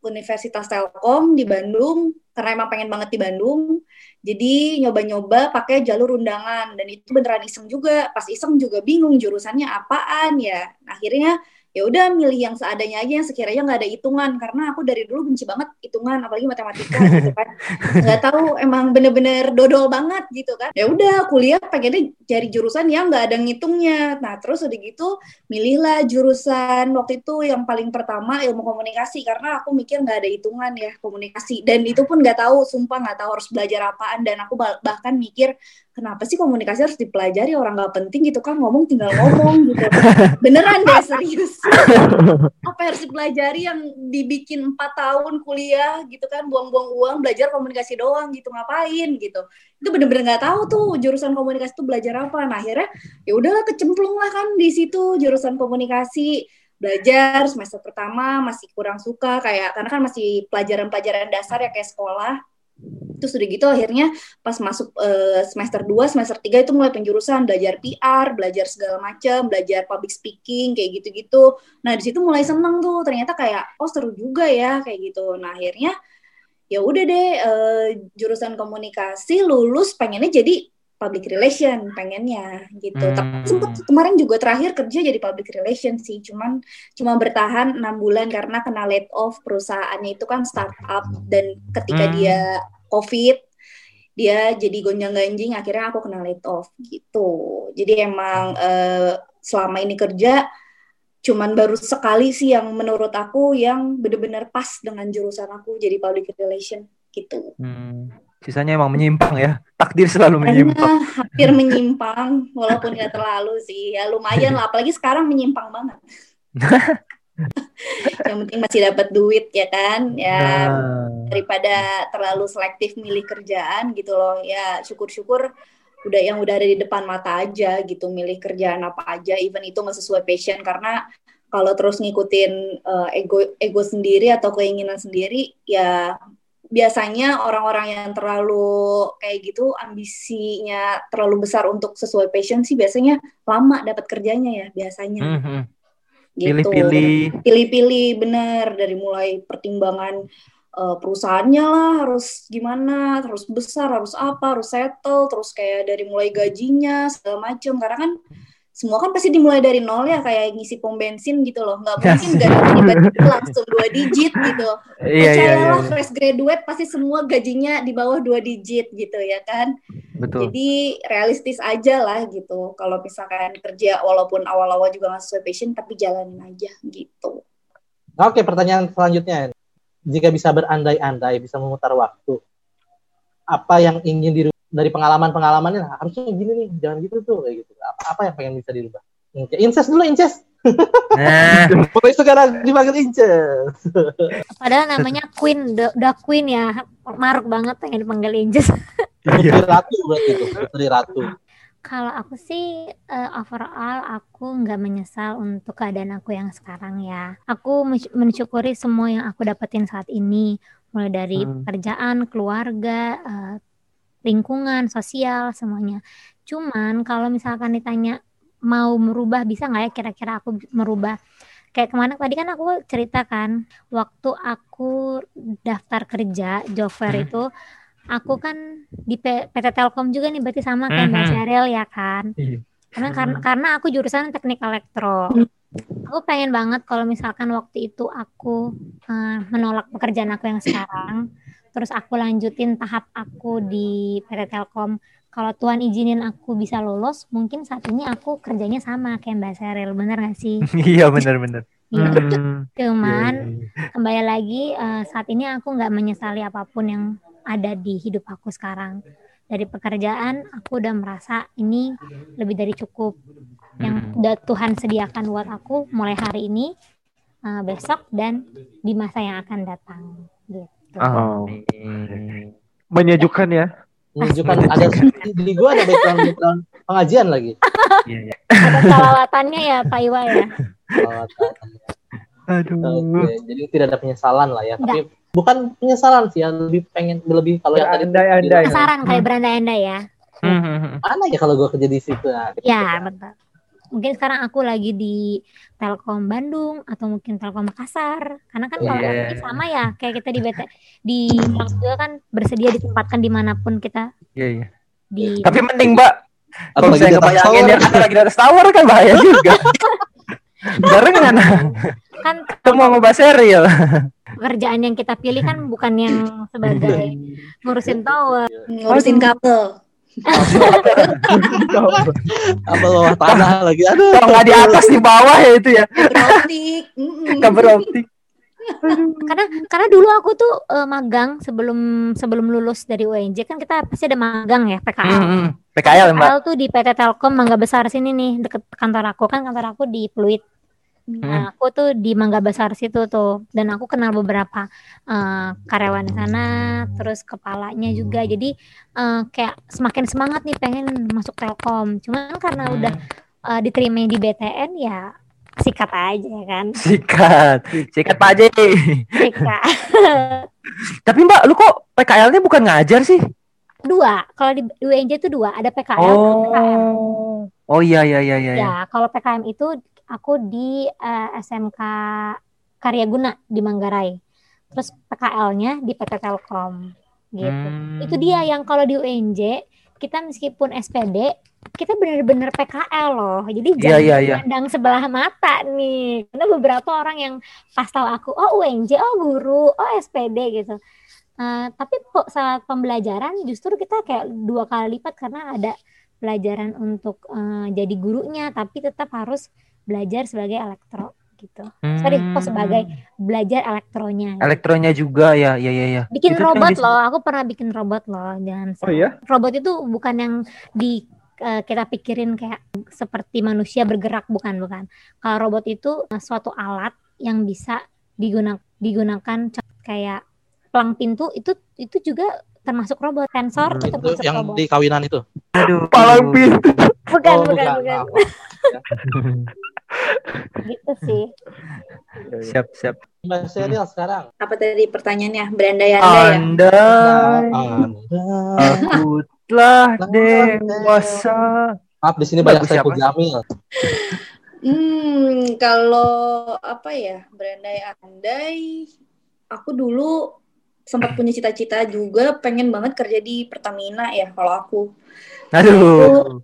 S6: Universitas Telkom di Bandung karena emang pengen banget di Bandung jadi nyoba-nyoba pakai jalur undangan. Dan itu beneran iseng juga. Pas iseng juga bingung jurusannya apaan ya. Akhirnya ya udah milih yang seadanya aja yang sekiranya nggak ada hitungan. Karena aku dari dulu benci banget hitungan apalagi matematika gitu kan. Nggak tahu emang bener-bener dodol banget gitu kan. Ya udah kuliah pengennya cari jurusan yang nggak ada ngitungnya. Nah terus udah gitu milihlah jurusan. Waktu itu yang paling pertama ilmu komunikasi karena aku mikir nggak ada hitungan ya komunikasi. Dan itu pun nggak tahu sumpah nggak tahu harus belajar apaan. Dan aku bah- bahkan mikir kenapa sih komunikasi harus dipelajari? Orang nggak penting gitu kan ngomong tinggal ngomong gitu. Beneran deh serius. Apa harus dipelajari yang dibikin empat tahun kuliah gitu kan buang-buang uang belajar komunikasi doang gitu ngapain gitu. Itu bener-bener nggak tahu tuh jurusan komunikasi tuh belajar apa. Nah akhirnya ya udahlah kecemplung lah kan di situ jurusan komunikasi. Belajar semester pertama masih kurang suka kayak karena kan masih pelajaran-pelajaran dasar ya kayak sekolah terus udah gitu akhirnya pas masuk eh, semester 2, semester 3 itu mulai penjurusan belajar PR, belajar segala macam, belajar public speaking kayak gitu-gitu. Nah, di situ mulai seneng tuh. Ternyata kayak oh seru juga ya kayak gitu. Nah, akhirnya ya udah deh eh, jurusan komunikasi lulus pengennya jadi public relation pengennya gitu. Tapi
S3: Hmm.
S6: sempet kemarin juga terakhir kerja jadi public relation sih, cuman cuma bertahan enam bulan karena kena laid off perusahaannya itu kan startup dan ketika
S3: Hmm.
S6: dia covid dia jadi gonjang ganjing akhirnya aku kena laid off gitu. Jadi emang eh, selama ini kerja cuman baru sekali sih yang menurut aku yang bener-bener pas dengan jurusan aku jadi public relation gitu.
S3: Hmm. Sisanya emang menyimpang ya. Takdir selalu
S6: Karena
S3: menyimpang.
S6: hampir menyimpang, walaupun nggak terlalu sih. Ya lumayan lah, apalagi sekarang menyimpang banget. Yang penting masih dapat duit ya kan, ya
S3: Nah,
S6: daripada terlalu selektif milih kerjaan gitu loh. Ya syukur-syukur udah yang udah ada di depan mata aja gitu, milih kerjaan apa aja, even itu nggak sesuai passion karena kalau terus ngikutin eh, ego ego sendiri atau keinginan sendiri, ya biasanya orang-orang yang terlalu kayak gitu ambisinya terlalu besar untuk sesuai passion sih biasanya lama dapat kerjanya ya biasanya
S3: mhm.
S6: gitu.
S3: Pilih-pilih.
S6: Pilih-pilih bener dari mulai pertimbangan eh, perusahaannya lah harus gimana, harus besar, harus apa, harus settle, terus kayak dari mulai gajinya segala macem karena kan semua kan pasti dimulai dari nol ya kayak ngisi pom bensin gitu loh nggak mungkin gaji tiba-tiba langsung dua digit gitu
S3: Iya, iya, iya.
S6: percayalah fresh graduate pasti semua gajinya di bawah dua digit gitu ya kan
S3: Betul.
S6: jadi realistis aja lah gitu kalau misalkan kerja walaupun awal-awal juga nggak sesuai passion tapi jalanin aja gitu
S4: Oke, pertanyaan selanjutnya. Jika bisa berandai-andai, bisa memutar waktu, apa yang ingin dari pengalaman-pengalamannya? Nah, harusnya gini nih, jangan gitu tuh, kayak gitu. Apa, apa yang pengen bisa dirubah? Inces, dulu, Inces.
S3: Nah,
S4: Pokoknya sekarang dipanggil Inces.
S2: Padahal namanya Queen, udah, udah Queen ya. Maruk banget pengen dipanggil Inces.
S3: iya.
S4: Putri Ratu berarti itu, Putri Ratu.
S2: Kalau aku sih eh, overall aku nggak menyesal untuk keadaan aku yang sekarang ya. Aku mensy- mensyukuri semua yang aku dapetin saat ini, mulai dari
S3: Hmm.
S2: pekerjaan, keluarga, eh, lingkungan, sosial, semuanya. Cuman kalau misalkan ditanya mau merubah bisa nggak ya kira-kira aku merubah? Kayak ke mana tadi kan aku cerita kan, waktu aku daftar kerja job fair
S3: Hmm.
S2: itu aku kan di P- PT Telkom juga nih berarti sama kayak Mbak
S3: Mhm.
S2: Sheryl ya kan.
S3: Iya.
S2: Karena karena karena aku jurusan teknik elektro. Aku pengen banget kalau misalkan waktu itu aku eh, menolak pekerjaan aku yang sekarang, terus aku lanjutin tahap aku di PT Telkom. Kalau Tuhan izinin aku bisa lulus, mungkin saat ini aku kerjanya sama kayak Mbak Sheryl, bener gak sih?
S3: Iya benar-benar.
S2: Iya.
S3: Hmm.
S2: Cuman
S3: Iya,
S2: kembali lagi eh, saat ini aku nggak menyesali apa pun yang ada di hidup aku sekarang dari pekerjaan aku udah merasa ini lebih dari cukup yang
S3: Mm-mm.
S2: udah Tuhan sediakan buat aku mulai hari ini eh, besok dan di masa yang akan datang gitu
S3: Oh.
S5: Menyejukkan ya.
S4: Menunjukkan ada di gua ada background background pengajian lagi.
S3: Iya, iya.
S2: ada salawatannya ya Pak Iwa ya
S3: Aduh.
S4: Oke, jadi tidak ada penyesalan lah ya. Tapi bukan penyesalan sih, ya lebih pengen lebih kalau yang tadi
S5: Berandai-andai.
S4: bilang,
S2: penasaran kali berandai-andai ya
S3: Hmm.
S4: mana ya kalau gua kerja di situ nah, gitu.
S2: ya betul mungkin sekarang aku lagi di Telkom Bandung atau mungkin Telkom Makassar karena kan kalau ini sama ya kayak kita di BT di Telkom juga kan bersedia ditempatkan di mana pun kita
S3: Iya, iya.
S2: di
S3: Tapi mending, Mbak, kalau saya
S4: tower.
S3: yang ada lagi dari tower kan bahaya juga. Barengan.
S2: kan
S3: Itu mau ngebahas serial.
S2: pekerjaan yang kita pilih kan bukan yang sebagai ngurusin tower
S6: ngurusin kabel
S4: Apa bawah tanah lagi? Aduh.
S3: Kalau nggak di atas di bawah ya itu ya.
S6: optik.
S3: Kabel optik.
S2: karena karena dulu aku tuh eh, magang sebelum sebelum lulus dari UNJ kan kita pasti ada magang ya PKL
S3: Hmm, PKL, Mbak.
S2: PKL tuh di PT Telkom Mangga Besar sini nih deket kantor aku kan kantor aku di Pluit Nah, aku tuh di Mangga Besar situ tuh dan aku kenal beberapa eh, karyawan di sana terus kepalanya juga jadi eh, kayak semakin semangat nih pengen masuk Telkom cuman karena
S3: Hmm.
S2: udah eh, diterima di BTN ya sikat aja ya kan
S3: Sikat. Sikat Pak Haji.
S2: sikat
S3: Tapi Mbak, lu kok PKL-nya bukan ngajar sih?
S2: dua kalau di UNJ tuh dua ada PKL dan PKM
S3: Oh. Oh iya iya iya iya.
S2: ya kalau PKM itu aku di eh, SMK Karyaguna di Manggarai. Terus PKL-nya di PT Telkom gitu.
S3: Hmm.
S2: itu dia yang kalau di UNJ kita meskipun SPD kita benar-benar PKL loh. Jadi
S3: Iya
S2: jangan
S3: iya iya.
S2: pandang sebelah mata nih. Karena beberapa orang yang pas tahu aku oh UNJ oh guru oh SPD gitu. Eh, tapi kok saat pembelajaran justru kita kayak dua kali lipat karena ada pelajaran untuk eh, jadi gurunya. Tapi tetap harus belajar sebagai elektro gitu. Sorry, kok
S3: Hmm.
S2: sebagai belajar elektronya.
S3: elektronya juga ya, ya ya ya.
S2: bikin
S3: Itu yang
S2: robot loh, aku pernah bikin robot loh, jangan
S5: Oh iya?
S2: Robot itu bukan yang di eh, kita pikirin kayak seperti manusia bergerak bukan bukan. Kalau robot itu eh, suatu alat yang bisa digunakan digunakan kayak pelang pintu itu itu juga termasuk robot sensor itu
S4: Itu
S2: termasuk
S4: yang
S2: robot.
S4: di kawinan itu.
S3: Aduh.
S5: Palang pintu.
S2: Bukan
S4: Oh,
S2: bukan
S4: bukan.
S2: bukan. Gitu sih.
S3: Siap siap.
S4: Mbak Serial sekarang.
S6: Apa tadi pertanyaannya? Berandai-andai ya?
S3: Anda
S4: Anda.
S3: aku telah dewasa.
S4: Maaf di sini banyak saya
S3: siapa?
S4: Jamil.
S6: Hmm, kalau apa ya, berandai-andai, aku dulu sempat punya cita-cita juga pengen banget kerja di Pertamina ya kalau aku.
S3: Aduh.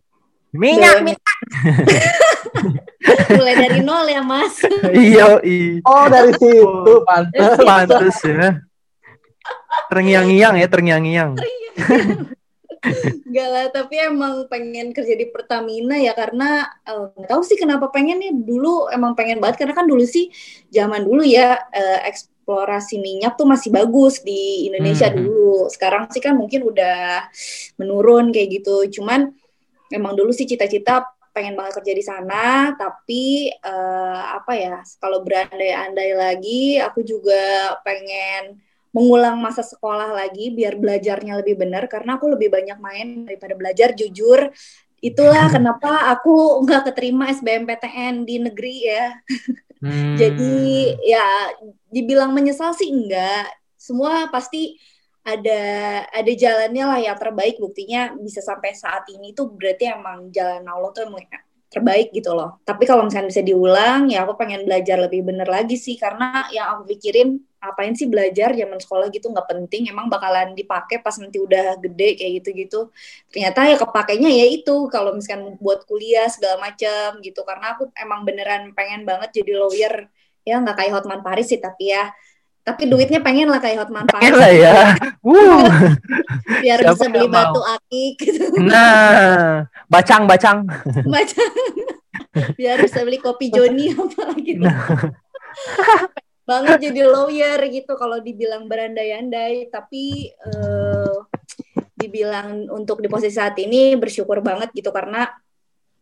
S3: Minyak, minyak.
S6: Mulai dari nol ya, Mas.
S3: Iya.
S4: Oh dari situ pantas.
S3: Pantes ya. Terngiang-ngiang ya, terngiang-ngiang.
S6: Enggak lah, tapi emang pengen kerja di Pertamina ya karena eh, nggak tahu sih kenapa pengennya dulu emang pengen banget karena kan dulu sih zaman dulu ya eh, eksplorasi minyak tuh masih bagus di Indonesia
S3: Hmm.
S6: dulu. Sekarang sih kan mungkin udah menurun kayak gitu. Cuman emang dulu sih cita-cita pengen banget kerja di sana, tapi eh, apa ya? Kalau berandai-andai lagi, aku juga pengen mengulang masa sekolah lagi biar belajarnya lebih benar karena aku lebih banyak main daripada belajar jujur itulah kenapa aku nggak keterima SBMPTN di negeri ya
S3: Hmm.
S6: jadi ya dibilang menyesal sih enggak semua pasti ada ada jalannya lah yang terbaik. Buktinya bisa sampai saat ini tuh berarti emang jalan Allah tuh emang terbaik gitu loh. Tapi kalau misalnya bisa diulang ya aku pengen belajar lebih bener lagi sih. Karena yang aku pikirin ngapain sih belajar zaman sekolah gitu? Nggak penting. Emang bakalan dipakai pas nanti udah gede kayak gitu-gitu. Ternyata ya kepakainya ya itu. Kalau misalkan buat kuliah segala macam gitu. Karena aku emang beneran pengen banget jadi lawyer. Ya nggak kayak Hotman Paris sih tapi ya tapi duitnya pengen lah kayak Hotman
S3: Pengen
S6: Paris
S3: lah ya. Wuh.
S6: biar
S3: Siapa
S6: bisa beli
S3: mau?
S6: batu akik gitu
S3: Nah, bacang bacang.
S6: baca biar bisa beli kopi Joni apa gitu banget jadi lawyer gitu kalau dibilang berandai-andai tapi eh, dibilang untuk di posisi saat ini bersyukur banget gitu karena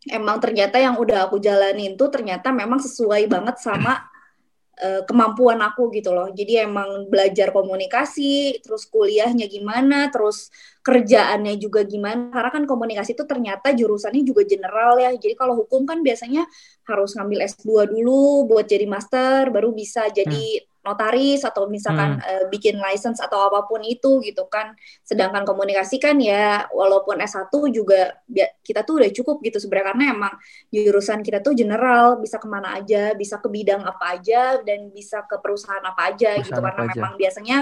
S6: emang ternyata yang udah aku jalanin tuh ternyata memang sesuai banget sama eh, kemampuan aku gitu loh. Jadi emang belajar komunikasi terus kuliahnya gimana terus kerjaannya juga gimana. Karena kan komunikasi itu ternyata jurusannya juga general ya. Jadi kalau hukum kan biasanya harus ngambil S2 dulu buat jadi master baru bisa jadi notaris atau misalkan eh, bikin license atau apa pun itu gitu kan. Sedangkan komunikasi kan ya walaupun S1 juga kita tuh udah cukup gitu sebenarnya. Karena emang jurusan kita tuh general bisa ke mana aja bisa ke bidang apa aja dan bisa ke perusahaan apa aja gitu.
S3: Perusahaan
S6: karena
S3: apa aja.
S6: memang biasanya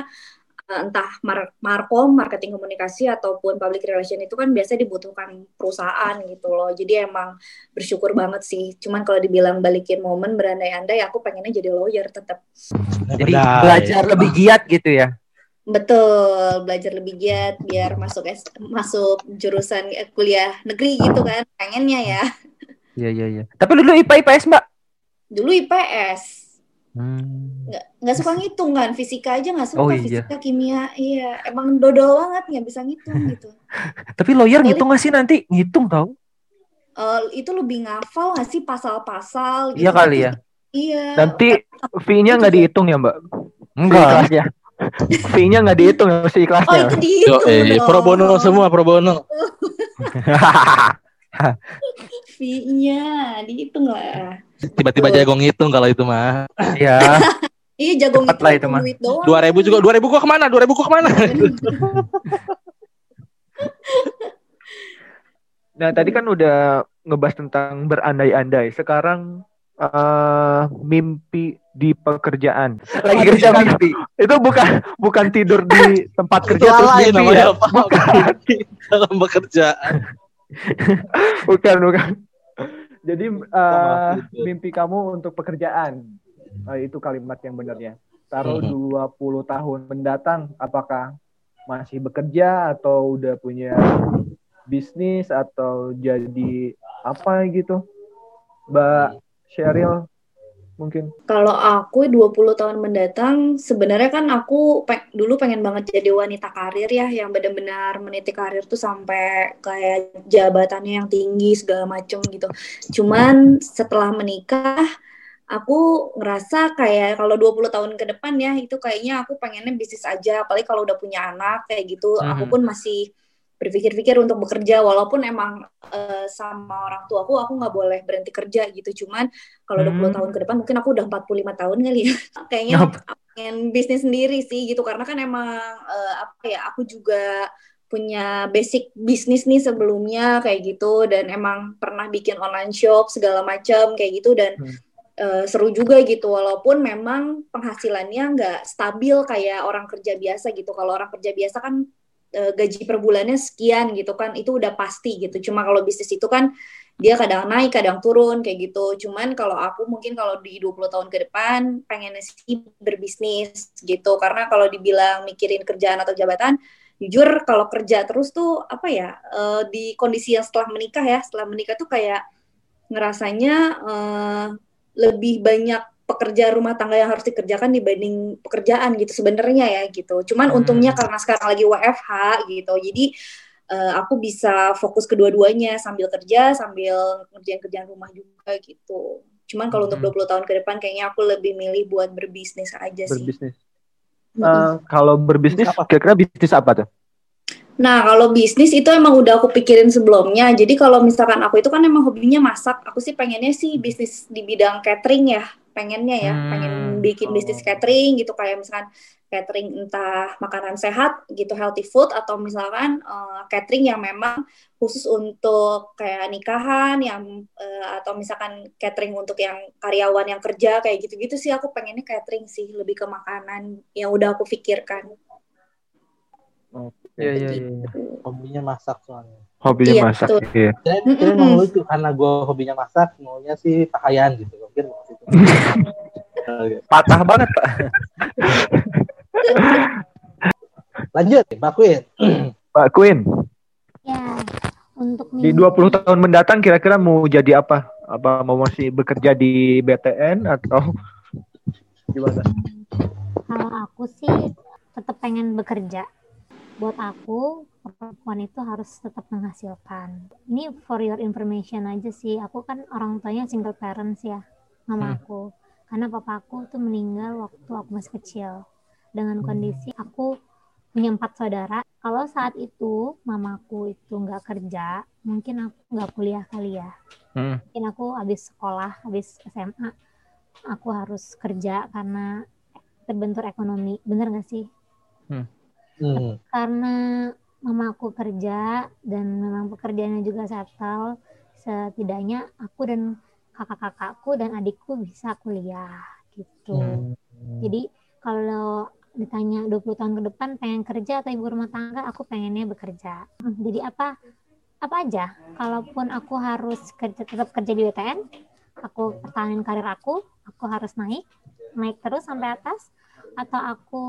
S6: entah mar- markom marketing komunikasi ataupun public relation itu kan biasa dibutuhkan perusahaan gitu loh jadi emang bersyukur banget sih cuman kalau dibilang balikin momen berandai-andai aku pengennya jadi lawyer tetap
S3: Jadi belajar lebih giat gitu ya.
S6: betul belajar lebih giat biar masuk masuk jurusan eh, kuliah negeri gitu kan pengennya ya
S3: Iya iya iya. Tapi dulu IPA IPS Mbak.
S6: dulu IPS
S3: Hmm.
S6: nggak nggak suka ngitung kan fisika aja nggak suka
S3: Oh, iya.
S6: fisika kimia iya emang dodol banget nggak bisa ngitung gitu
S3: Tapi lawyer
S6: Balik-
S3: ngitung gak sih nanti? Ngitung tau?
S6: Eh, itu lebih ngafal nggak sih pasal-pasal
S3: Iya
S6: gitu.
S3: kali ya.
S6: iya
S5: Nanti fee-nya nggak dihitung ya Mbak?
S3: Enggak.
S5: Ikhlasnya. Fee-nya nggak dihitung ya, mesti
S6: oh
S5: ikhlasnya.
S6: itu
S4: Yo,
S6: dihitung
S4: eh,
S6: dong.
S4: pro bono semua pro bono.
S6: fee-nya dihitung lah
S4: Tiba-tiba jago ngitung kalau itu mah.
S3: ya.
S6: iya jago
S3: Cepat itu
S6: ngitung
S3: mah.
S6: duit doang
S4: Dua ribu juga, dua ribu gua ke mana? Dua ribu gua ke mana?
S5: Nah, tadi kan udah ngebahas tentang berandai-andai. Sekarang eh mimpi di pekerjaan.
S3: Lagi kerja mimpi.
S5: Itu bukan bukan tidur di tempat kerja
S4: Itu
S5: terus mimpi ya.
S4: apa? Dalam pekerjaan.
S5: Bukan, bukan. Jadi
S4: itu.
S5: mimpi kamu untuk pekerjaan. Eh, itu kalimat yang benarnya. Taruh
S4: Mhm.
S5: 20 tahun mendatang apakah masih bekerja atau udah punya bisnis atau jadi apa gitu? Mbak Sheryl mungkin?
S6: Kalau aku 20 tahun mendatang, sebenarnya kan aku pe- dulu pengen banget jadi wanita karir ya, yang benar-benar meniti karir tuh sampai kayak jabatannya yang tinggi segala macem gitu. Cuman setelah menikah, aku ngerasa kayak kalau 20 tahun ke depan ya, itu kayaknya aku pengennya bisnis aja, apalagi kalau udah punya anak kayak gitu, aku
S3: Mhm.
S6: pun masih berpikir-pikir untuk bekerja walaupun emang eh, sama orang tua aku aku nggak boleh berhenti kerja gitu. Cuman kalau 20
S3: Hmm.
S6: tahun ke depan mungkin aku udah 45 tahun kali ya. Kayaknya
S3: Ngap-
S6: pengen bisnis sendiri sih gitu. Karena kan emang eh, apa ya aku juga punya basic bisnis nih sebelumnya kayak gitu. Dan emang pernah bikin online shop segala macam kayak gitu. Dan
S5: Hmm.
S6: eh, seru juga gitu. Walaupun memang penghasilannya nggak stabil kayak orang kerja biasa gitu. Kalau orang kerja biasa kan eh, gaji per bulannya sekian gitu kan itu udah pasti gitu. Cuma kalau bisnis itu kan dia kadang naik kadang turun kayak gitu. Cuman kalau aku mungkin kalau di 20 tahun ke depan pengen sih berbisnis gitu. Karena kalau dibilang mikirin kerjaan atau jabatan jujur kalau kerja terus tuh apa ya eh, di kondisi yang setelah menikah ya. Setelah menikah tuh kayak ngerasanya eh, lebih banyak pekerja rumah tangga yang harus dikerjakan dibanding pekerjaan gitu sebenarnya ya gitu. Cuman
S3: Hmm.
S6: untungnya karena sekarang lagi WFH gitu. Jadi eh, aku bisa fokus kedua-duanya sambil kerja sambil ngerjain kerjaan rumah juga gitu. Cuman kalau untuk
S3: Hmm.
S6: 20 tahun ke depan kayaknya aku lebih milih buat berbisnis aja sih.
S5: Berbisnis. Eh, kalau berbisnis,
S4: Apa?
S5: kira-kira bisnis apa tuh?
S6: Nah, kalau bisnis itu emang udah aku pikirin sebelumnya. Jadi kalau misalkan aku itu kan emang hobinya masak. Aku sih pengennya sih bisnis di bidang catering ya. Pengennya ya,
S3: Hmm.
S6: pengen bikin bisnis catering gitu kayak misalkan catering entah makanan sehat gitu healthy food atau misalkan eh, catering yang memang khusus untuk kayak nikahan yang eh, atau misalkan catering untuk yang karyawan yang kerja kayak gitu-gitu sih aku pengennya catering sih lebih ke makanan yang udah aku pikirkan.
S3: Iya, iya, iya.
S4: Hobinya masak soalnya.
S5: Hobinya
S6: Iya,
S5: masak.
S6: betul.
S5: Iya.
S4: Kira emang lucu karena gue hobinya masak, maunya sih pakaian gitu. Mungkin waktu itu. Oke.
S3: Patah banget, Pak.
S4: Lanjut, Mbak Queen.
S5: Pak Queen,
S2: Ya, untuk
S5: di
S2: mimpi-
S5: 20 tahun mendatang kira-kira mau jadi apa? Apa mau masih bekerja di BTN atau gimana?
S2: Kalau aku sih tetap pengen bekerja. Buat aku, perempuan itu harus tetap menghasilkan. Ini for your information aja sih. Aku kan orang tuanya single parents ya, mama
S3: Hmm.
S2: aku. Karena papa aku tuh meninggal waktu aku masih kecil. Dengan kondisi aku punya empat saudara. Kalau saat itu mamaku itu nggak kerja, mungkin aku nggak kuliah kali ya.
S3: Hmm.
S2: Mungkin aku habis sekolah, habis SMA, aku harus kerja karena terbentur ekonomi. Bener nggak sih?
S4: Hmm.
S2: karena mamaku kerja dan memang pekerjaannya juga settle setidaknya aku dan kakak-kakakku dan adikku bisa kuliah gitu.
S4: Hmm.
S2: jadi kalau ditanya 20 tahun ke depan pengen kerja atau ibu rumah tangga aku pengennya bekerja. Jadi apa apa aja? Kalaupun aku harus kerja tetap kerja di BTN aku pertahanin karir aku aku harus naik naik terus sampai atas. Atau aku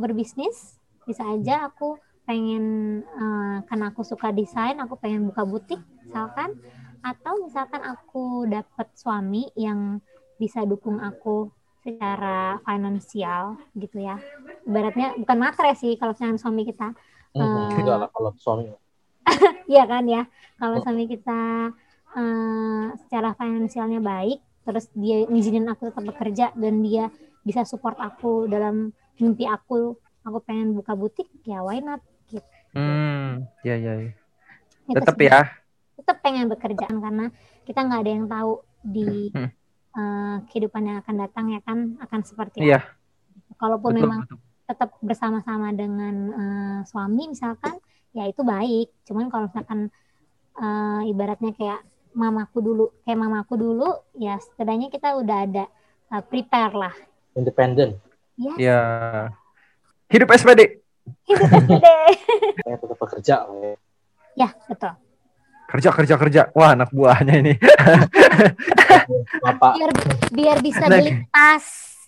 S2: berbisnis bisa aja aku pengen eh, karena aku suka desain aku pengen buka butik misalkan atau misalkan aku dapat suami yang bisa dukung aku secara finansial gitu ya ibaratnya bukan matre sih kalau misalnya suami kita
S4: Hmm. Lah kalau suami.
S2: Iya kan ya kalau suami kita eh, secara finansialnya baik terus dia ngizinin aku tetap bekerja dan dia bisa support aku dalam mimpi aku aku pengen buka butik ya why not gitu
S3: Hmm, ya ya. ya.
S2: Itu
S3: Tetap ya.
S2: Tetap pengen bekerjaan karena kita nggak ada yang tahu di
S3: Hmm.
S2: eh, kehidupan yang akan datang ya kan akan seperti
S3: Iya.
S2: apa. kalaupun
S3: Betul,
S2: memang
S3: betul.
S2: tetap bersama-sama dengan eh, suami misalkan ya itu baik cuman kalau misalkan eh, ibaratnya kayak mamaku dulu kayak mamaku dulu ya setidaknya kita udah ada eh, prepare lah
S4: Independen.
S2: yes
S3: Ya. Hidup SPD.
S2: hidup
S4: Pengen tetap bekerja. ya
S2: betul
S3: Kerja kerja kerja. Wah, anak buahnya ini.
S4: Bapak.
S2: biar biar bisa beli tas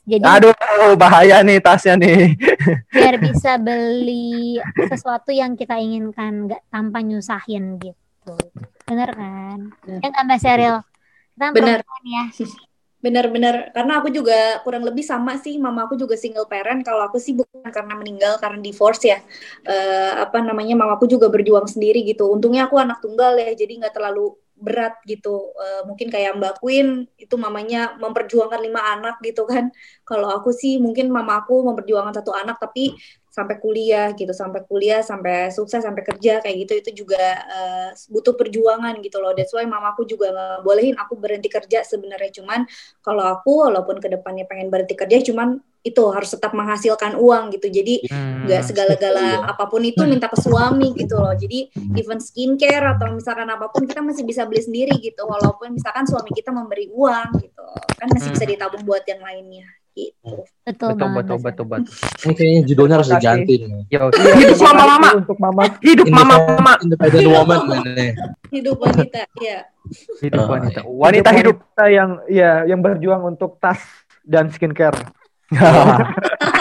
S2: jadi
S3: Aduh, bahaya nih tasnya nih.
S2: biar bisa beli sesuatu yang kita inginkan nggak tanpa nyusahin gitu bener kan ya nggak mbak Sheryl kita
S6: Bener.
S2: ya
S6: Bener-bener, karena aku juga kurang lebih sama sih, mama aku juga single parent. Kalau aku sih bukan karena meninggal, karena divorce ya. Eh, apa namanya, mamaku juga berjuang sendiri gitu. Untungnya aku anak tunggal ya, jadi nggak terlalu berat gitu. Eh, mungkin kayak Mbak Queen itu mamanya memperjuangkan lima anak gitu kan. Kalau aku sih mungkin mama aku memperjuangkan satu anak tapi sampai kuliah gitu, sampai kuliah, sampai sukses, sampai kerja kayak gitu itu juga eh, butuh perjuangan gitu loh. That's why mamaku juga nggak bolehin aku berhenti kerja sebenarnya. Cuman kalau aku walaupun ke depannya pengen berhenti kerja, cuman itu harus tetap menghasilkan uang gitu. Jadi
S3: Hmm.
S6: nggak segala-gala apa pun itu minta ke suami gitu loh. Jadi even skincare atau misalkan apa pun kita masih bisa beli sendiri gitu. Walaupun misalkan suami kita memberi uang gitu, kan masih bisa ditabung buat yang lainnya gitu.
S2: Betul
S3: Betul,
S2: banget.
S3: betul, betul, betul.
S4: Ini kayaknya judulnya harus diganti nih.
S3: Yo,
S5: Iya,
S3: hidup mama
S5: kasih
S3: mama,
S5: untuk mama
S3: hidup mama mama,
S4: Independent woman.
S6: Hidup wanita, ya.
S3: hidup
S4: Oh,
S3: wanita, wanita hidup.
S5: wanita yang ya yang berjuang untuk tas dan skincare.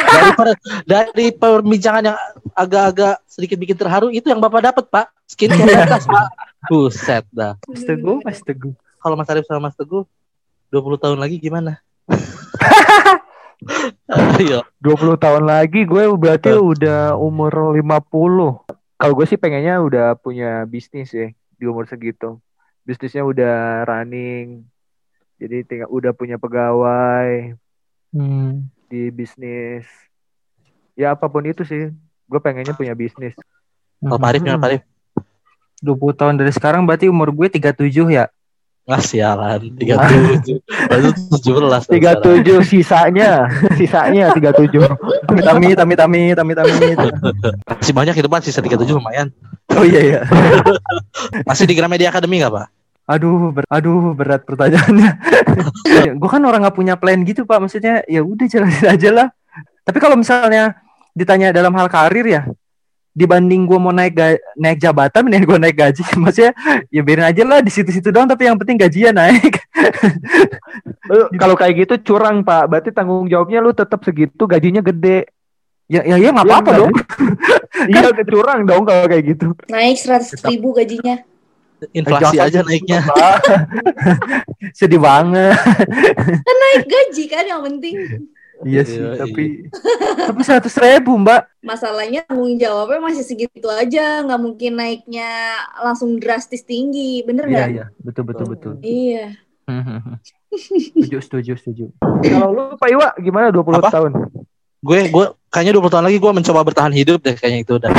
S4: dari, per- dari perbincangan yang agak-agak sedikit bikin terharu itu yang bapak dapat pak skincare dan tas pak buset dah
S3: Mas Teguh, Mas Teguh.
S4: kalau Mas Arif sama Mas Teguh 20 tahun lagi gimana ayo
S5: 20 tahun lagi gue berarti udah umur 50. Kalau gue sih pengennya udah punya bisnis ya di umur segitu. Bisnisnya udah running. Jadi tinggal udah punya pegawai
S3: Hmm.
S5: di bisnis. Ya apa pun itu sih. Gue pengennya punya bisnis.
S4: kalau Pak Arif gimana Pak Arif
S3: 20 tahun dari sekarang berarti umur gue 37 ya.
S4: Nggak sialan 37 baru 17
S5: 37 sisanya, sisanya 37.
S3: Tami, tami, tami, tami, tami.
S4: masih banyak itu pak sisa 37 lumayan
S3: Oh iya iya.
S4: masih di Gramedia Academy nggak pak
S3: Aduh, ber- aduh berat pertanyaannya. gue kan orang nggak punya plan gitu pak. Maksudnya ya udah jalanin aja lah. Tapi kalau misalnya ditanya dalam hal karir ya, dibanding gue mau naik ga- naik jabatan, mending gue naik gaji. Maksudnya ya biarin aja lah di situ-situ doang. Tapi yang penting gajinya naik.
S5: Kalau kayak gitu curang pak. Berarti tanggung jawabnya lu tetap segitu, gajinya gede.
S3: ya ya ya nggak apa-apa
S5: Iya,
S3: dong.
S5: Iya curang dong kalau kayak gitu.
S6: Naik 100 ribu gajinya.
S4: inflasi
S3: Jangan
S4: aja naiknya
S3: Pak. Sedih banget.
S6: Naik gaji kan yang penting.
S3: Iya sih.
S4: Iya,
S3: tapi tapi seratus ribu mbak.
S6: Masalahnya tanggung jawabnya masih segitu aja, nggak mungkin naiknya langsung drastis tinggi, bener
S3: Iya
S6: nggak?
S3: iya betul betul betul.
S6: Iya.
S3: setuju setuju setuju.
S5: Kalau lu Pak Iwa gimana 20
S4: Apa?
S5: tahun?
S4: gue gue kayaknya 20 tahun lagi gue mencoba bertahan hidup deh kayaknya itu udah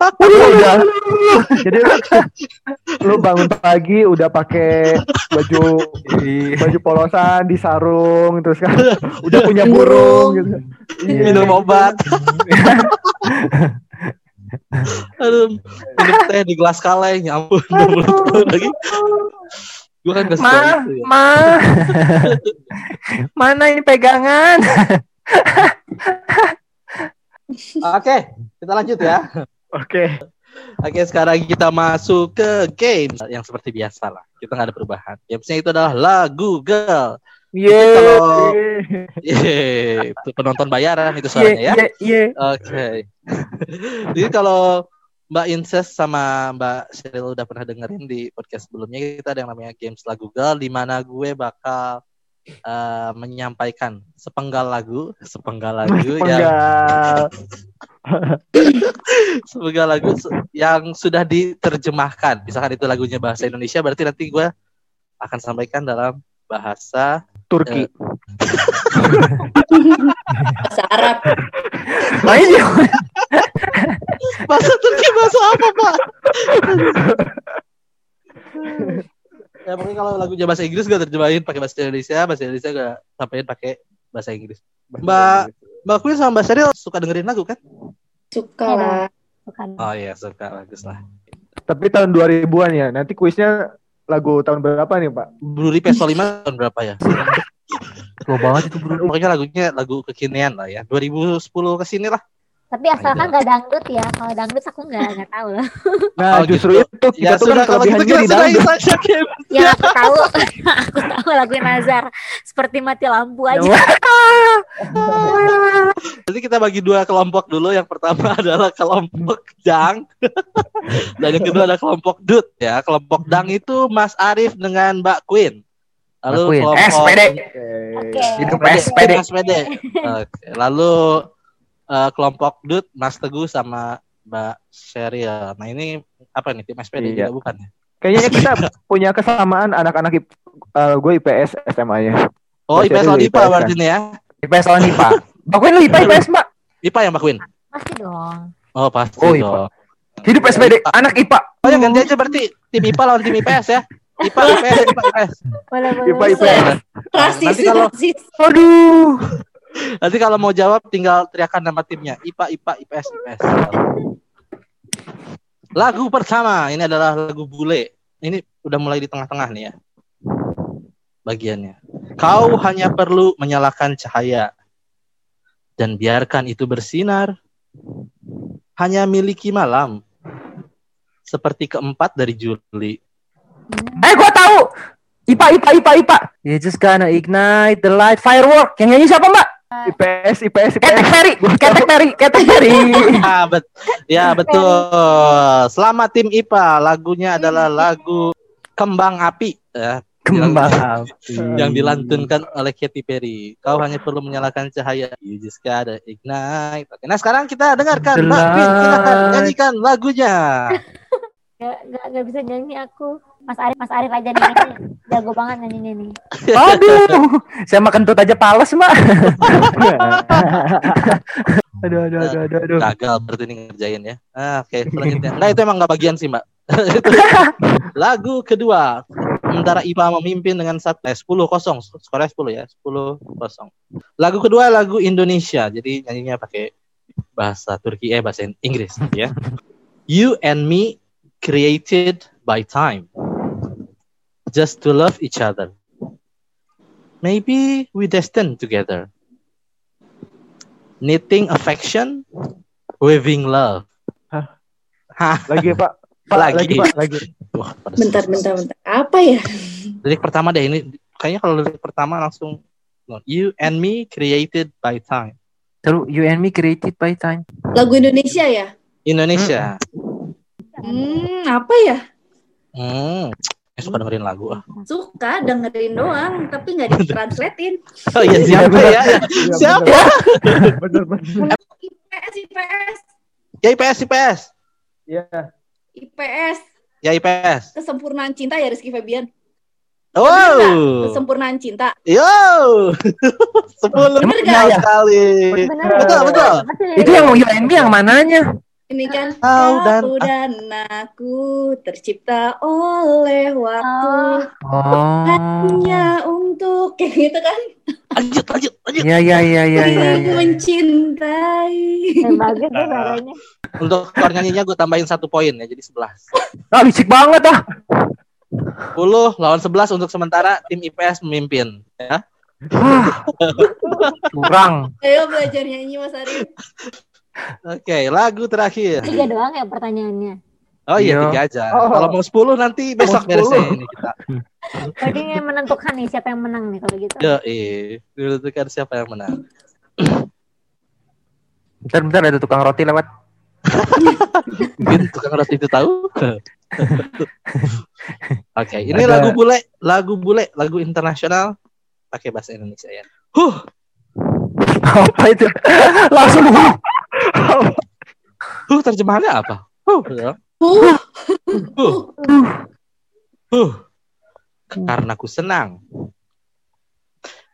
S5: udah. Jadi lu bangun pagi udah pakai baju baju polosan di sarung terus kan udah punya burung gitu. Iya.
S4: minum obat aduh minum teh di gelas kaleng ya ampun 20 tahun lagi gue kan gak
S3: Ma,
S4: itu ya.
S3: ma, mana ini pegangan?
S4: oke kita lanjut ya
S5: Oke.
S4: oke sekarang kita masuk ke games yang seperti biasa lah kita nggak ada perubahan gamesnya itu adalah lagu girl
S5: Yeay.
S4: kalau- Yeay, itu penonton bayaran itu suaranya ya. Oke. Jadi kalau Mbak Inces sama Mbak Sheryl udah pernah dengerin di podcast sebelumnya kita ada yang namanya Games Lagu Girl di mana gue bakal eh, menyampaikan sepenggal lagu, sepenggal lagu yang Sepenggal lagu yang sudah diterjemahkan. Misalkan itu lagunya bahasa Indonesia berarti nanti gue akan sampaikan dalam bahasa
S5: Turki.
S6: Bahasa Arab.
S3: Main ya.
S4: bahasa Turki bahasa apa pak? ya pokoknya kalau lagunya bahasa Inggris gue terjemahin pakai bahasa Indonesia, bahasa Indonesia gue sampaikan pakai bahasa Inggris. Mbak Mbak Queen sama Mbak Sheryl suka dengerin lagu kan?
S6: Suka lah.
S2: Bukan.
S4: Oh iya suka bagus lah.
S5: Tapi tahun 2000-an ya. Nanti kuisnya lagu tahun berapa nih, Pak?
S4: Blue Peso 5 tahun berapa ya?
S3: Tua banget itu bro.
S4: Pokoknya lagunya lagu kekinian lah ya. 2010 ke sini lah.
S2: Tapi asalkan nggak dangdut ya. Kalau dangdut aku nggak nggak tahu lah.
S5: Nah,
S4: Oh,
S5: justru
S4: gitu.
S5: itu kita
S4: Ya
S5: tuh
S4: sudah
S5: kan
S4: kalau gitu
S5: kelebihannya di dangdut.
S2: Yang aku tahu, aku tahu lagu Nazar. Seperti mati lampu aja.
S4: Jadi kita bagi dua kelompok dulu. Yang pertama adalah kelompok Dang. Dan yang kedua adalah kelompok Dut ya. Kelompok Dang itu Mas Arif dengan Mbak Queen. Lalu
S3: Lakuin.
S4: kelompok
S3: SPD.
S2: Oke.
S3: Hidup
S4: SPD.
S3: SPD.
S4: SPD. Oke. Lalu eh, kelompok Dut, Mas Teguh sama Mbak Sheryl. Nah ini apa nih tim SPD
S5: Iya.
S4: juga bukan ya?
S5: Kayaknya kita punya kesamaan anak-anak IP, eh, gue IPS SMA-nya.
S4: Oh
S5: Mbak
S4: IPS lawan IPA
S5: kan?
S4: berarti nih ya?
S3: IPS lawan IPA. Mbak Queen lu IPA IPS Mbak.
S4: IPA ya Mbak Queen?
S2: Pasti dong.
S4: Oh pasti
S3: Oh, IPA.
S4: dong.
S3: Hidup SPD. Anak IPA.
S4: Oh ya ganti aja berarti tim IPA lawan tim IPS ya? IPA IPS IPA IPS.
S2: Boleh, boleh.
S5: IPA. IPS.
S6: Rasis,
S4: Nanti kalau-.
S3: Aduh.
S4: Nanti kalau mau jawab tinggal teriakan nama timnya. IPA IPA IPS IPS. Lagu pertama ini adalah lagu bule. Ini udah mulai di tengah-tengah nih ya. Bagiannya. Kau hanya perlu menyalakan cahaya dan biarkan itu bersinar. Hanya miliki malam. Seperti keempat dari Juli.
S3: Eh gua tahu. IPA IPA IPA IPA. You just gonna ignite the light firework. Yang nyanyi siapa Mbak?
S5: IPS, IPS,
S3: Ketek
S5: IPS.
S3: Perry. Ketek Perry. Ketek Perry.
S4: Ah, bet ya betul. Selamat tim IPA. Lagunya adalah lagu Kembang Api. Ya,
S3: Kembang api.
S4: yang dilantunkan oleh Katy Perry. Kau hanya perlu menyalakan cahaya. You just gotta ignite. Oke, nah sekarang kita dengarkan Mbak. Silakan nyanyikan lagunya.
S2: Gak, gak, gak bisa nyanyi aku. Mas Arif, Mas Arif aja nih. Jago banget nyanyinya nih.
S3: Aduh. Saya makan tut aja pales Mbak.
S5: aduh, aduh, aduh, aduh, aduh.
S4: Gagal berarti ini ngerjain ya. Ah, Oke, selanjutnya. Nah itu emang nggak bagian sih Mbak. Itu lagu kedua. Sementara IPA memimpin dengan satu, eh, 10 kosong. Skornya 10 ya. 10 kosong. Lagu kedua lagu Indonesia. Jadi nyanyinya pakai bahasa Turki eh bahasa Inggris ya. You and me created by time. Just to love each other. Maybe we destined together. Knitting affection, weaving love.
S5: Hah?
S4: Hah?
S5: Lagi, Pak. Pak,
S4: Lagi.
S5: lagi, Pak, lagi.
S4: Wah,
S6: Bentar, bentar, bentar. Apa ya?
S4: Lirik pertama deh ini. Kayaknya kalau lirik pertama langsung You and me created by time.
S3: Terus you and me created by time.
S6: Lagu Indonesia ya?
S4: Indonesia.
S6: Hmm, apa ya?
S4: Hmm. Saya suka dengerin lagu ah.
S6: Suka dengerin doang, tapi nggak ditranslatein.
S4: Oh iya siapa ya?
S5: Iya,
S4: Siapa?
S5: Bener, bener.
S6: IPS, IPS,
S4: Ya IPS IPS.
S5: Iya.
S6: IPS.
S4: Ya IPS.
S6: Kesempurnaan cinta ya Rizky Febian.
S4: Wow.
S6: Kesempurnaan cinta.
S4: Yo. Sepuluh
S6: Bener
S4: sekali.
S2: Bener.
S4: Betul betul.
S3: Itu yang and me yang mananya?
S6: Ini kan
S4: Kau dan-
S6: kau dan aku tercipta oleh waktu
S3: Oh.
S6: hanya untuk kayak gitu kan
S4: Lanjut lanjut lanjut.
S3: Iya iya iya iya iya.
S6: Saling
S3: iya.
S6: mencintai.
S2: Eh, bagus deh suaranya.
S4: Untuk skor nyanyinya gue tambahin satu poin ya jadi 11.
S3: Ah licik banget ah.
S4: 10 lawan 11 untuk sementara tim IPS memimpin ya.
S3: Kurang.
S6: Ayo belajar nyanyi Mas Arif.
S4: Oke, lagu terakhir.
S2: Tiga doang ya pertanyaannya.
S4: Oh iya,
S3: Iya.
S4: tiga aja.
S5: Oh.
S4: Kalau mau 10 nanti besok
S5: 10.
S4: beresnya ini kita.
S2: Yang menentukan nih siapa yang menang nih kalau gitu.
S4: Yo, eh, menentukan siapa yang menang.
S3: Bentar bentar ada tukang roti lewat.
S4: Mungkin tukang roti itu tahu. Oke, ini
S3: Ada-
S4: lagu bule, lagu bule, lagu internasional pakai bahasa Indonesia ya. Huh,
S3: Apa itu? Langsung.
S4: Huh terjemahannya apa? Huh, ya.
S6: Uh,
S4: huh, huh. Karena ku senang.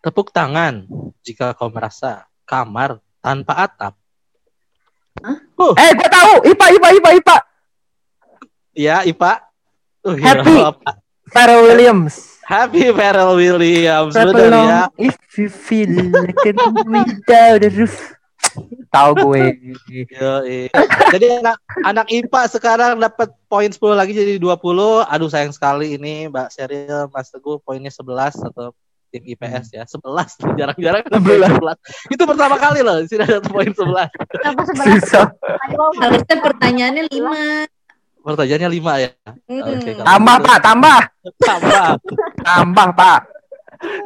S4: Tepuk tangan jika kau merasa kamar tanpa atap.
S3: Eh gua tahu. IPA IPA IPA IPA.
S4: Ya, Ipa. Uh,
S3: Happy. Pharrell Williams.
S4: Happy Pharrell Williams.
S3: Along
S4: ya.
S3: if you feel like a without a roof. Tahu gue.
S4: Jadi anak anak IPA sekarang dapat poin 10 lagi jadi 20. Aduh sayang sekali ini Mbak Sheryl, Mas Teguh poinnya 11 atau tim IPS ya. 11 jarang-jarang poin 11. Itu pertama kali loh sini ada poin 11.
S2: Kenapa sebelah?
S3: Susah.
S2: Ayo,
S6: harusnya pertanyaannya lima.
S4: Pertanyaannya 5 ya.
S6: Hmm.
S4: Oke, kalau-
S3: Tambah Pak, tambah.
S4: Tambah.
S3: Tambah Pak.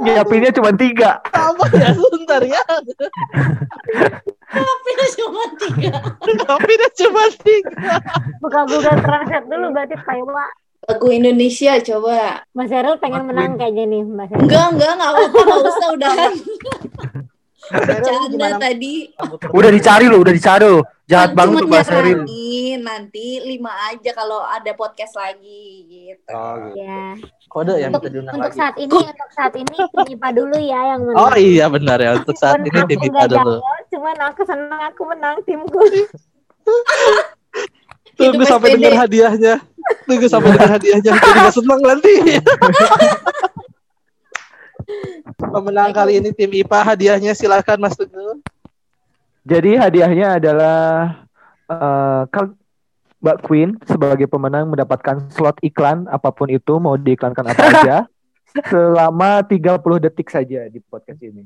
S5: Nyiapinnya cuma tiga.
S4: Tambah ya sebentar ya.
S6: Tapi cuma tiga.
S4: Udah cuma 3.
S2: buka Google Translate dulu berarti Pak Iwa.
S6: Lagu Indonesia coba.
S2: Mas Eril pengen menang kayaknya nih Mas Eril.
S6: Enggak, enggak, enggak apa-apa, enggak usah udahan. Bercanda tadi.
S3: Udah dicari lo, udah dicari lo. Jahat banget tuh bahasa
S6: nyaranin, nanti lima aja kalau ada podcast lagi gitu.
S4: Oh, gitu.
S2: Ya.
S4: Kode yang
S2: Untuk, untuk
S4: lagi.
S2: saat ini, untuk saat ini tim IPA dulu ya yang menang.
S4: Oh iya benar ya untuk saat ini
S2: aku
S4: tim IPA
S2: nggak
S4: dulu.
S2: cuman aku senang aku menang timku.
S4: Tunggu sampai dengar hadiahnya. Tunggu sampai dengar hadiahnya. Jadi gak senang nanti. Pemenang kali ini tim IPA hadiahnya silakan Mas Teguh.
S5: Jadi hadiahnya adalah eh, kal- Mbak Queen sebagai pemenang mendapatkan slot iklan apa pun itu mau diiklankan apa aja selama 30 detik saja di podcast ini.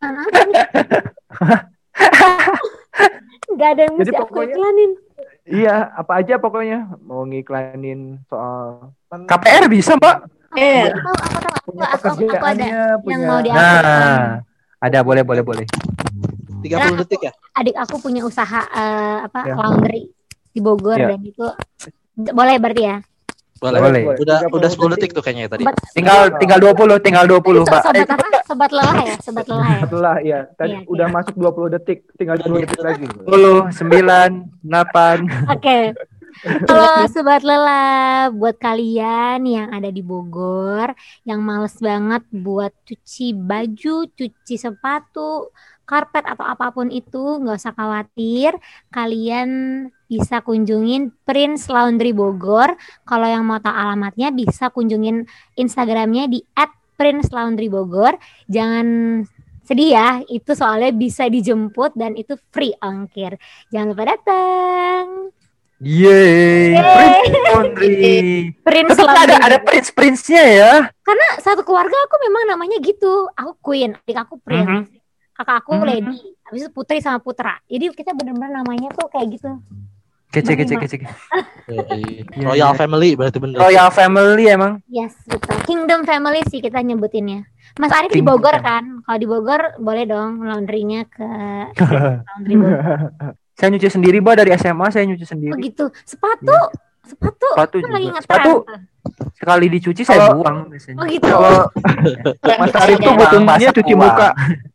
S2: Gak ada yang
S5: Jadi
S2: mesti aku
S5: pokoknya-
S2: iklanin.
S5: Iya, apa aja pokoknya mau ngiklanin soal
S3: KPR bisa, Mbak?
S6: Eh,
S2: Aku tahu, aku tahu, aku,
S5: punya
S2: aku, aku ada
S5: pekerjaannya,
S2: yang
S5: punya
S2: mau diambil.
S3: Nah, ada boleh boleh boleh.
S4: 30 detik ya?
S2: Adik aku punya usaha eh, apa
S5: Ya.
S2: laundry di Bogor
S5: Ya.
S2: dan itu boleh berarti ya.
S4: Boleh.
S3: Boleh.
S4: Udah
S5: 30
S4: udah 10 detik tuh kayaknya tadi.
S2: Sobat,
S3: Tinggal tinggal 20, tinggal 20,
S2: so-
S3: Mbak.
S2: sobat apa? Sobat lelah ya, sobat lelah ya.
S5: setelah ya tadi
S2: Iya,
S5: udah masuk 20 detik, tinggal 2 detik lagi.
S3: 10, 9, 8.
S2: Oke. Kalau sobat lelah, buat kalian yang ada di Bogor, yang males banget buat cuci baju, cuci sepatu, karpet atau apa pun itu, nggak usah khawatir. Kalian bisa kunjungin Prince Laundry Bogor. Kalau yang mau tahu alamatnya, bisa kunjungin Instagramnya di @prince_laundry_bogor. Jangan sedih ya, itu soalnya bisa dijemput dan itu free ongkir. Jangan lupa datang.
S3: Yeay, Prince Laundry.
S2: Prince
S3: Tetap ada
S2: Laundry.
S3: ada prince prince-nya ya.
S2: Karena satu keluarga aku memang namanya gitu. Aku Queen, adik aku Prince,
S3: Mhm.
S2: kakak aku
S3: Mhm.
S2: Lady, habis itu Putri sama Putra. Jadi kita benar-benar namanya tuh kayak gitu.
S3: Kece kece kece.
S4: Royal Family berarti bener.
S3: Royal Family emang.
S2: Yes, betul. Kingdom Family sih kita nyebutinnya. Mas Arif di Bogor kan? Kalau di Bogor boleh dong laundrynya ke laundry Bogor.
S3: Saya nyuci sendiri, Mbak, dari SMA saya nyuci
S2: Oh
S3: sendiri.
S2: gitu. Sepatu, sepatu,
S3: Sepatu
S2: kan lagi
S3: juga.
S2: ngetren
S3: Sepatu sekali dicuci saya
S5: Kalau-
S3: buang biasanya.
S2: Oh gitu.
S5: Kalau Mas Arif
S6: ya.
S5: tuh butuhnya cuci
S3: uang.
S5: muka.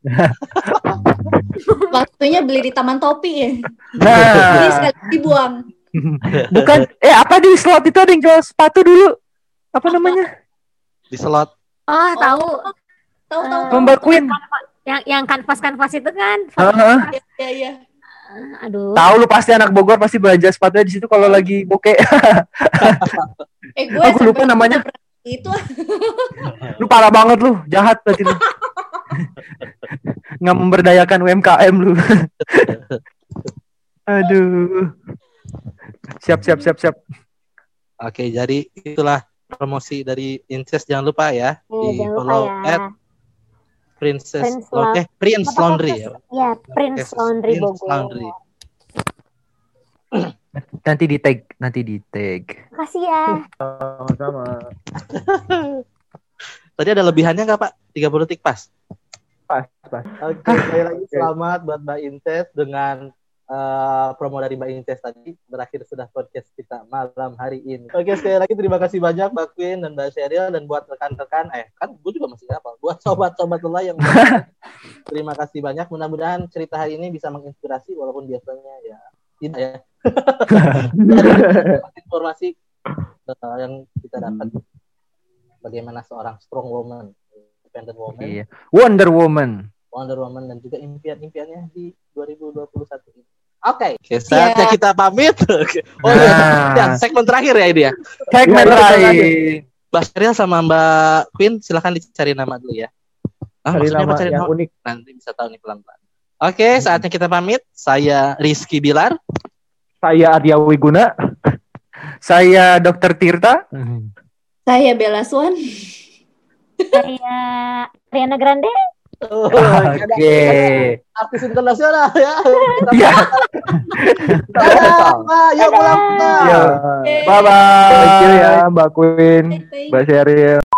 S6: Waktunya beli di Taman Topi ya.
S3: Nah,
S6: Jadi sekali dibuang.
S3: bukan eh apa di slot itu ada yang jual sepatu dulu. Apa namanya?
S4: Di slot.
S2: Oh, tahu.
S6: Tahu tahu.
S2: Eh,
S6: tahu.
S3: Mbak Queen.
S2: Yang yang kanvas-kanvas itu kan.
S3: Heeh.
S6: Ya ya.
S2: Aduh.
S3: Tahu lu pasti anak Bogor pasti belanja sepatunya di situ kalau lagi bokeh.
S6: Eh gue
S3: Aku lupa namanya.
S6: itu
S3: Lu parah banget lu, jahat berarti lu. Nggak memberdayakan UMKM lu. Aduh. Siap siap siap siap.
S4: Oke, jadi itulah promosi dari Incest jangan lupa ya
S2: Eh,
S4: di follow
S2: ya.
S4: at Princess
S2: Prince
S4: Laun- eh Prince
S2: Apa
S4: Laundry ya.
S2: Ya, Prince
S4: Yes,
S2: Laundry
S4: Prince
S2: Bogor.
S4: Laundry.
S3: Nanti di tag, nanti di tag.
S2: Makasih ya.
S5: Sama.
S4: Tadi ada lebihannya nggak Pak? 30 detik pas.
S5: Pas, pas.
S4: Oke, sekali lagi selamat buat Mbak Inces dengan eh, promo dari Mbak Inces tadi berakhir sudah podcast kita malam hari ini. Oke, sekali lagi terima kasih banyak Mbak Queen dan Mbak Sheryl dan buat rekan-rekan eh kan gue juga masih apa buat sobat-sobat lelah yang terima kasih banyak. Mudah-mudahan cerita hari ini bisa menginspirasi walaupun biasanya ya tidak ya. Informasi eh, yang kita dapat bagaimana seorang strong woman, independent woman.
S3: Iya. Wonder Woman.
S4: Wonder Woman dan juga impian-impiannya di 2021 ini. Oke, Oke, saatnya
S6: Ya.
S4: kita pamit. Oke. Oh iya,
S3: Nah.
S4: ya, segmen terakhir ya ini ya.
S3: Segmen
S5: Iya,
S3: terakhir.
S4: Mbak Sheryl sama Mbak Queen silahkan dicari nama dulu ya. Ah,
S5: Cari nama
S4: cari
S5: yang
S4: nama?
S5: unik.
S4: Nanti bisa tahu nih pelan-pelan. Oke, saatnya kita pamit. Saya Rizky Bilar.
S5: Saya Arya Wiguna.
S3: Saya Dokter Tirta.
S6: saya Bella Swan.
S2: Saya Riana Grande.
S4: Oh,
S3: Oke.
S4: artis internasional ya.
S3: Ya.
S4: Dadah, Mbak. Yuk pulang.
S5: Ya.
S3: Bye bye.
S5: Thank you ya Mbak Queen. Mbak Sheryl.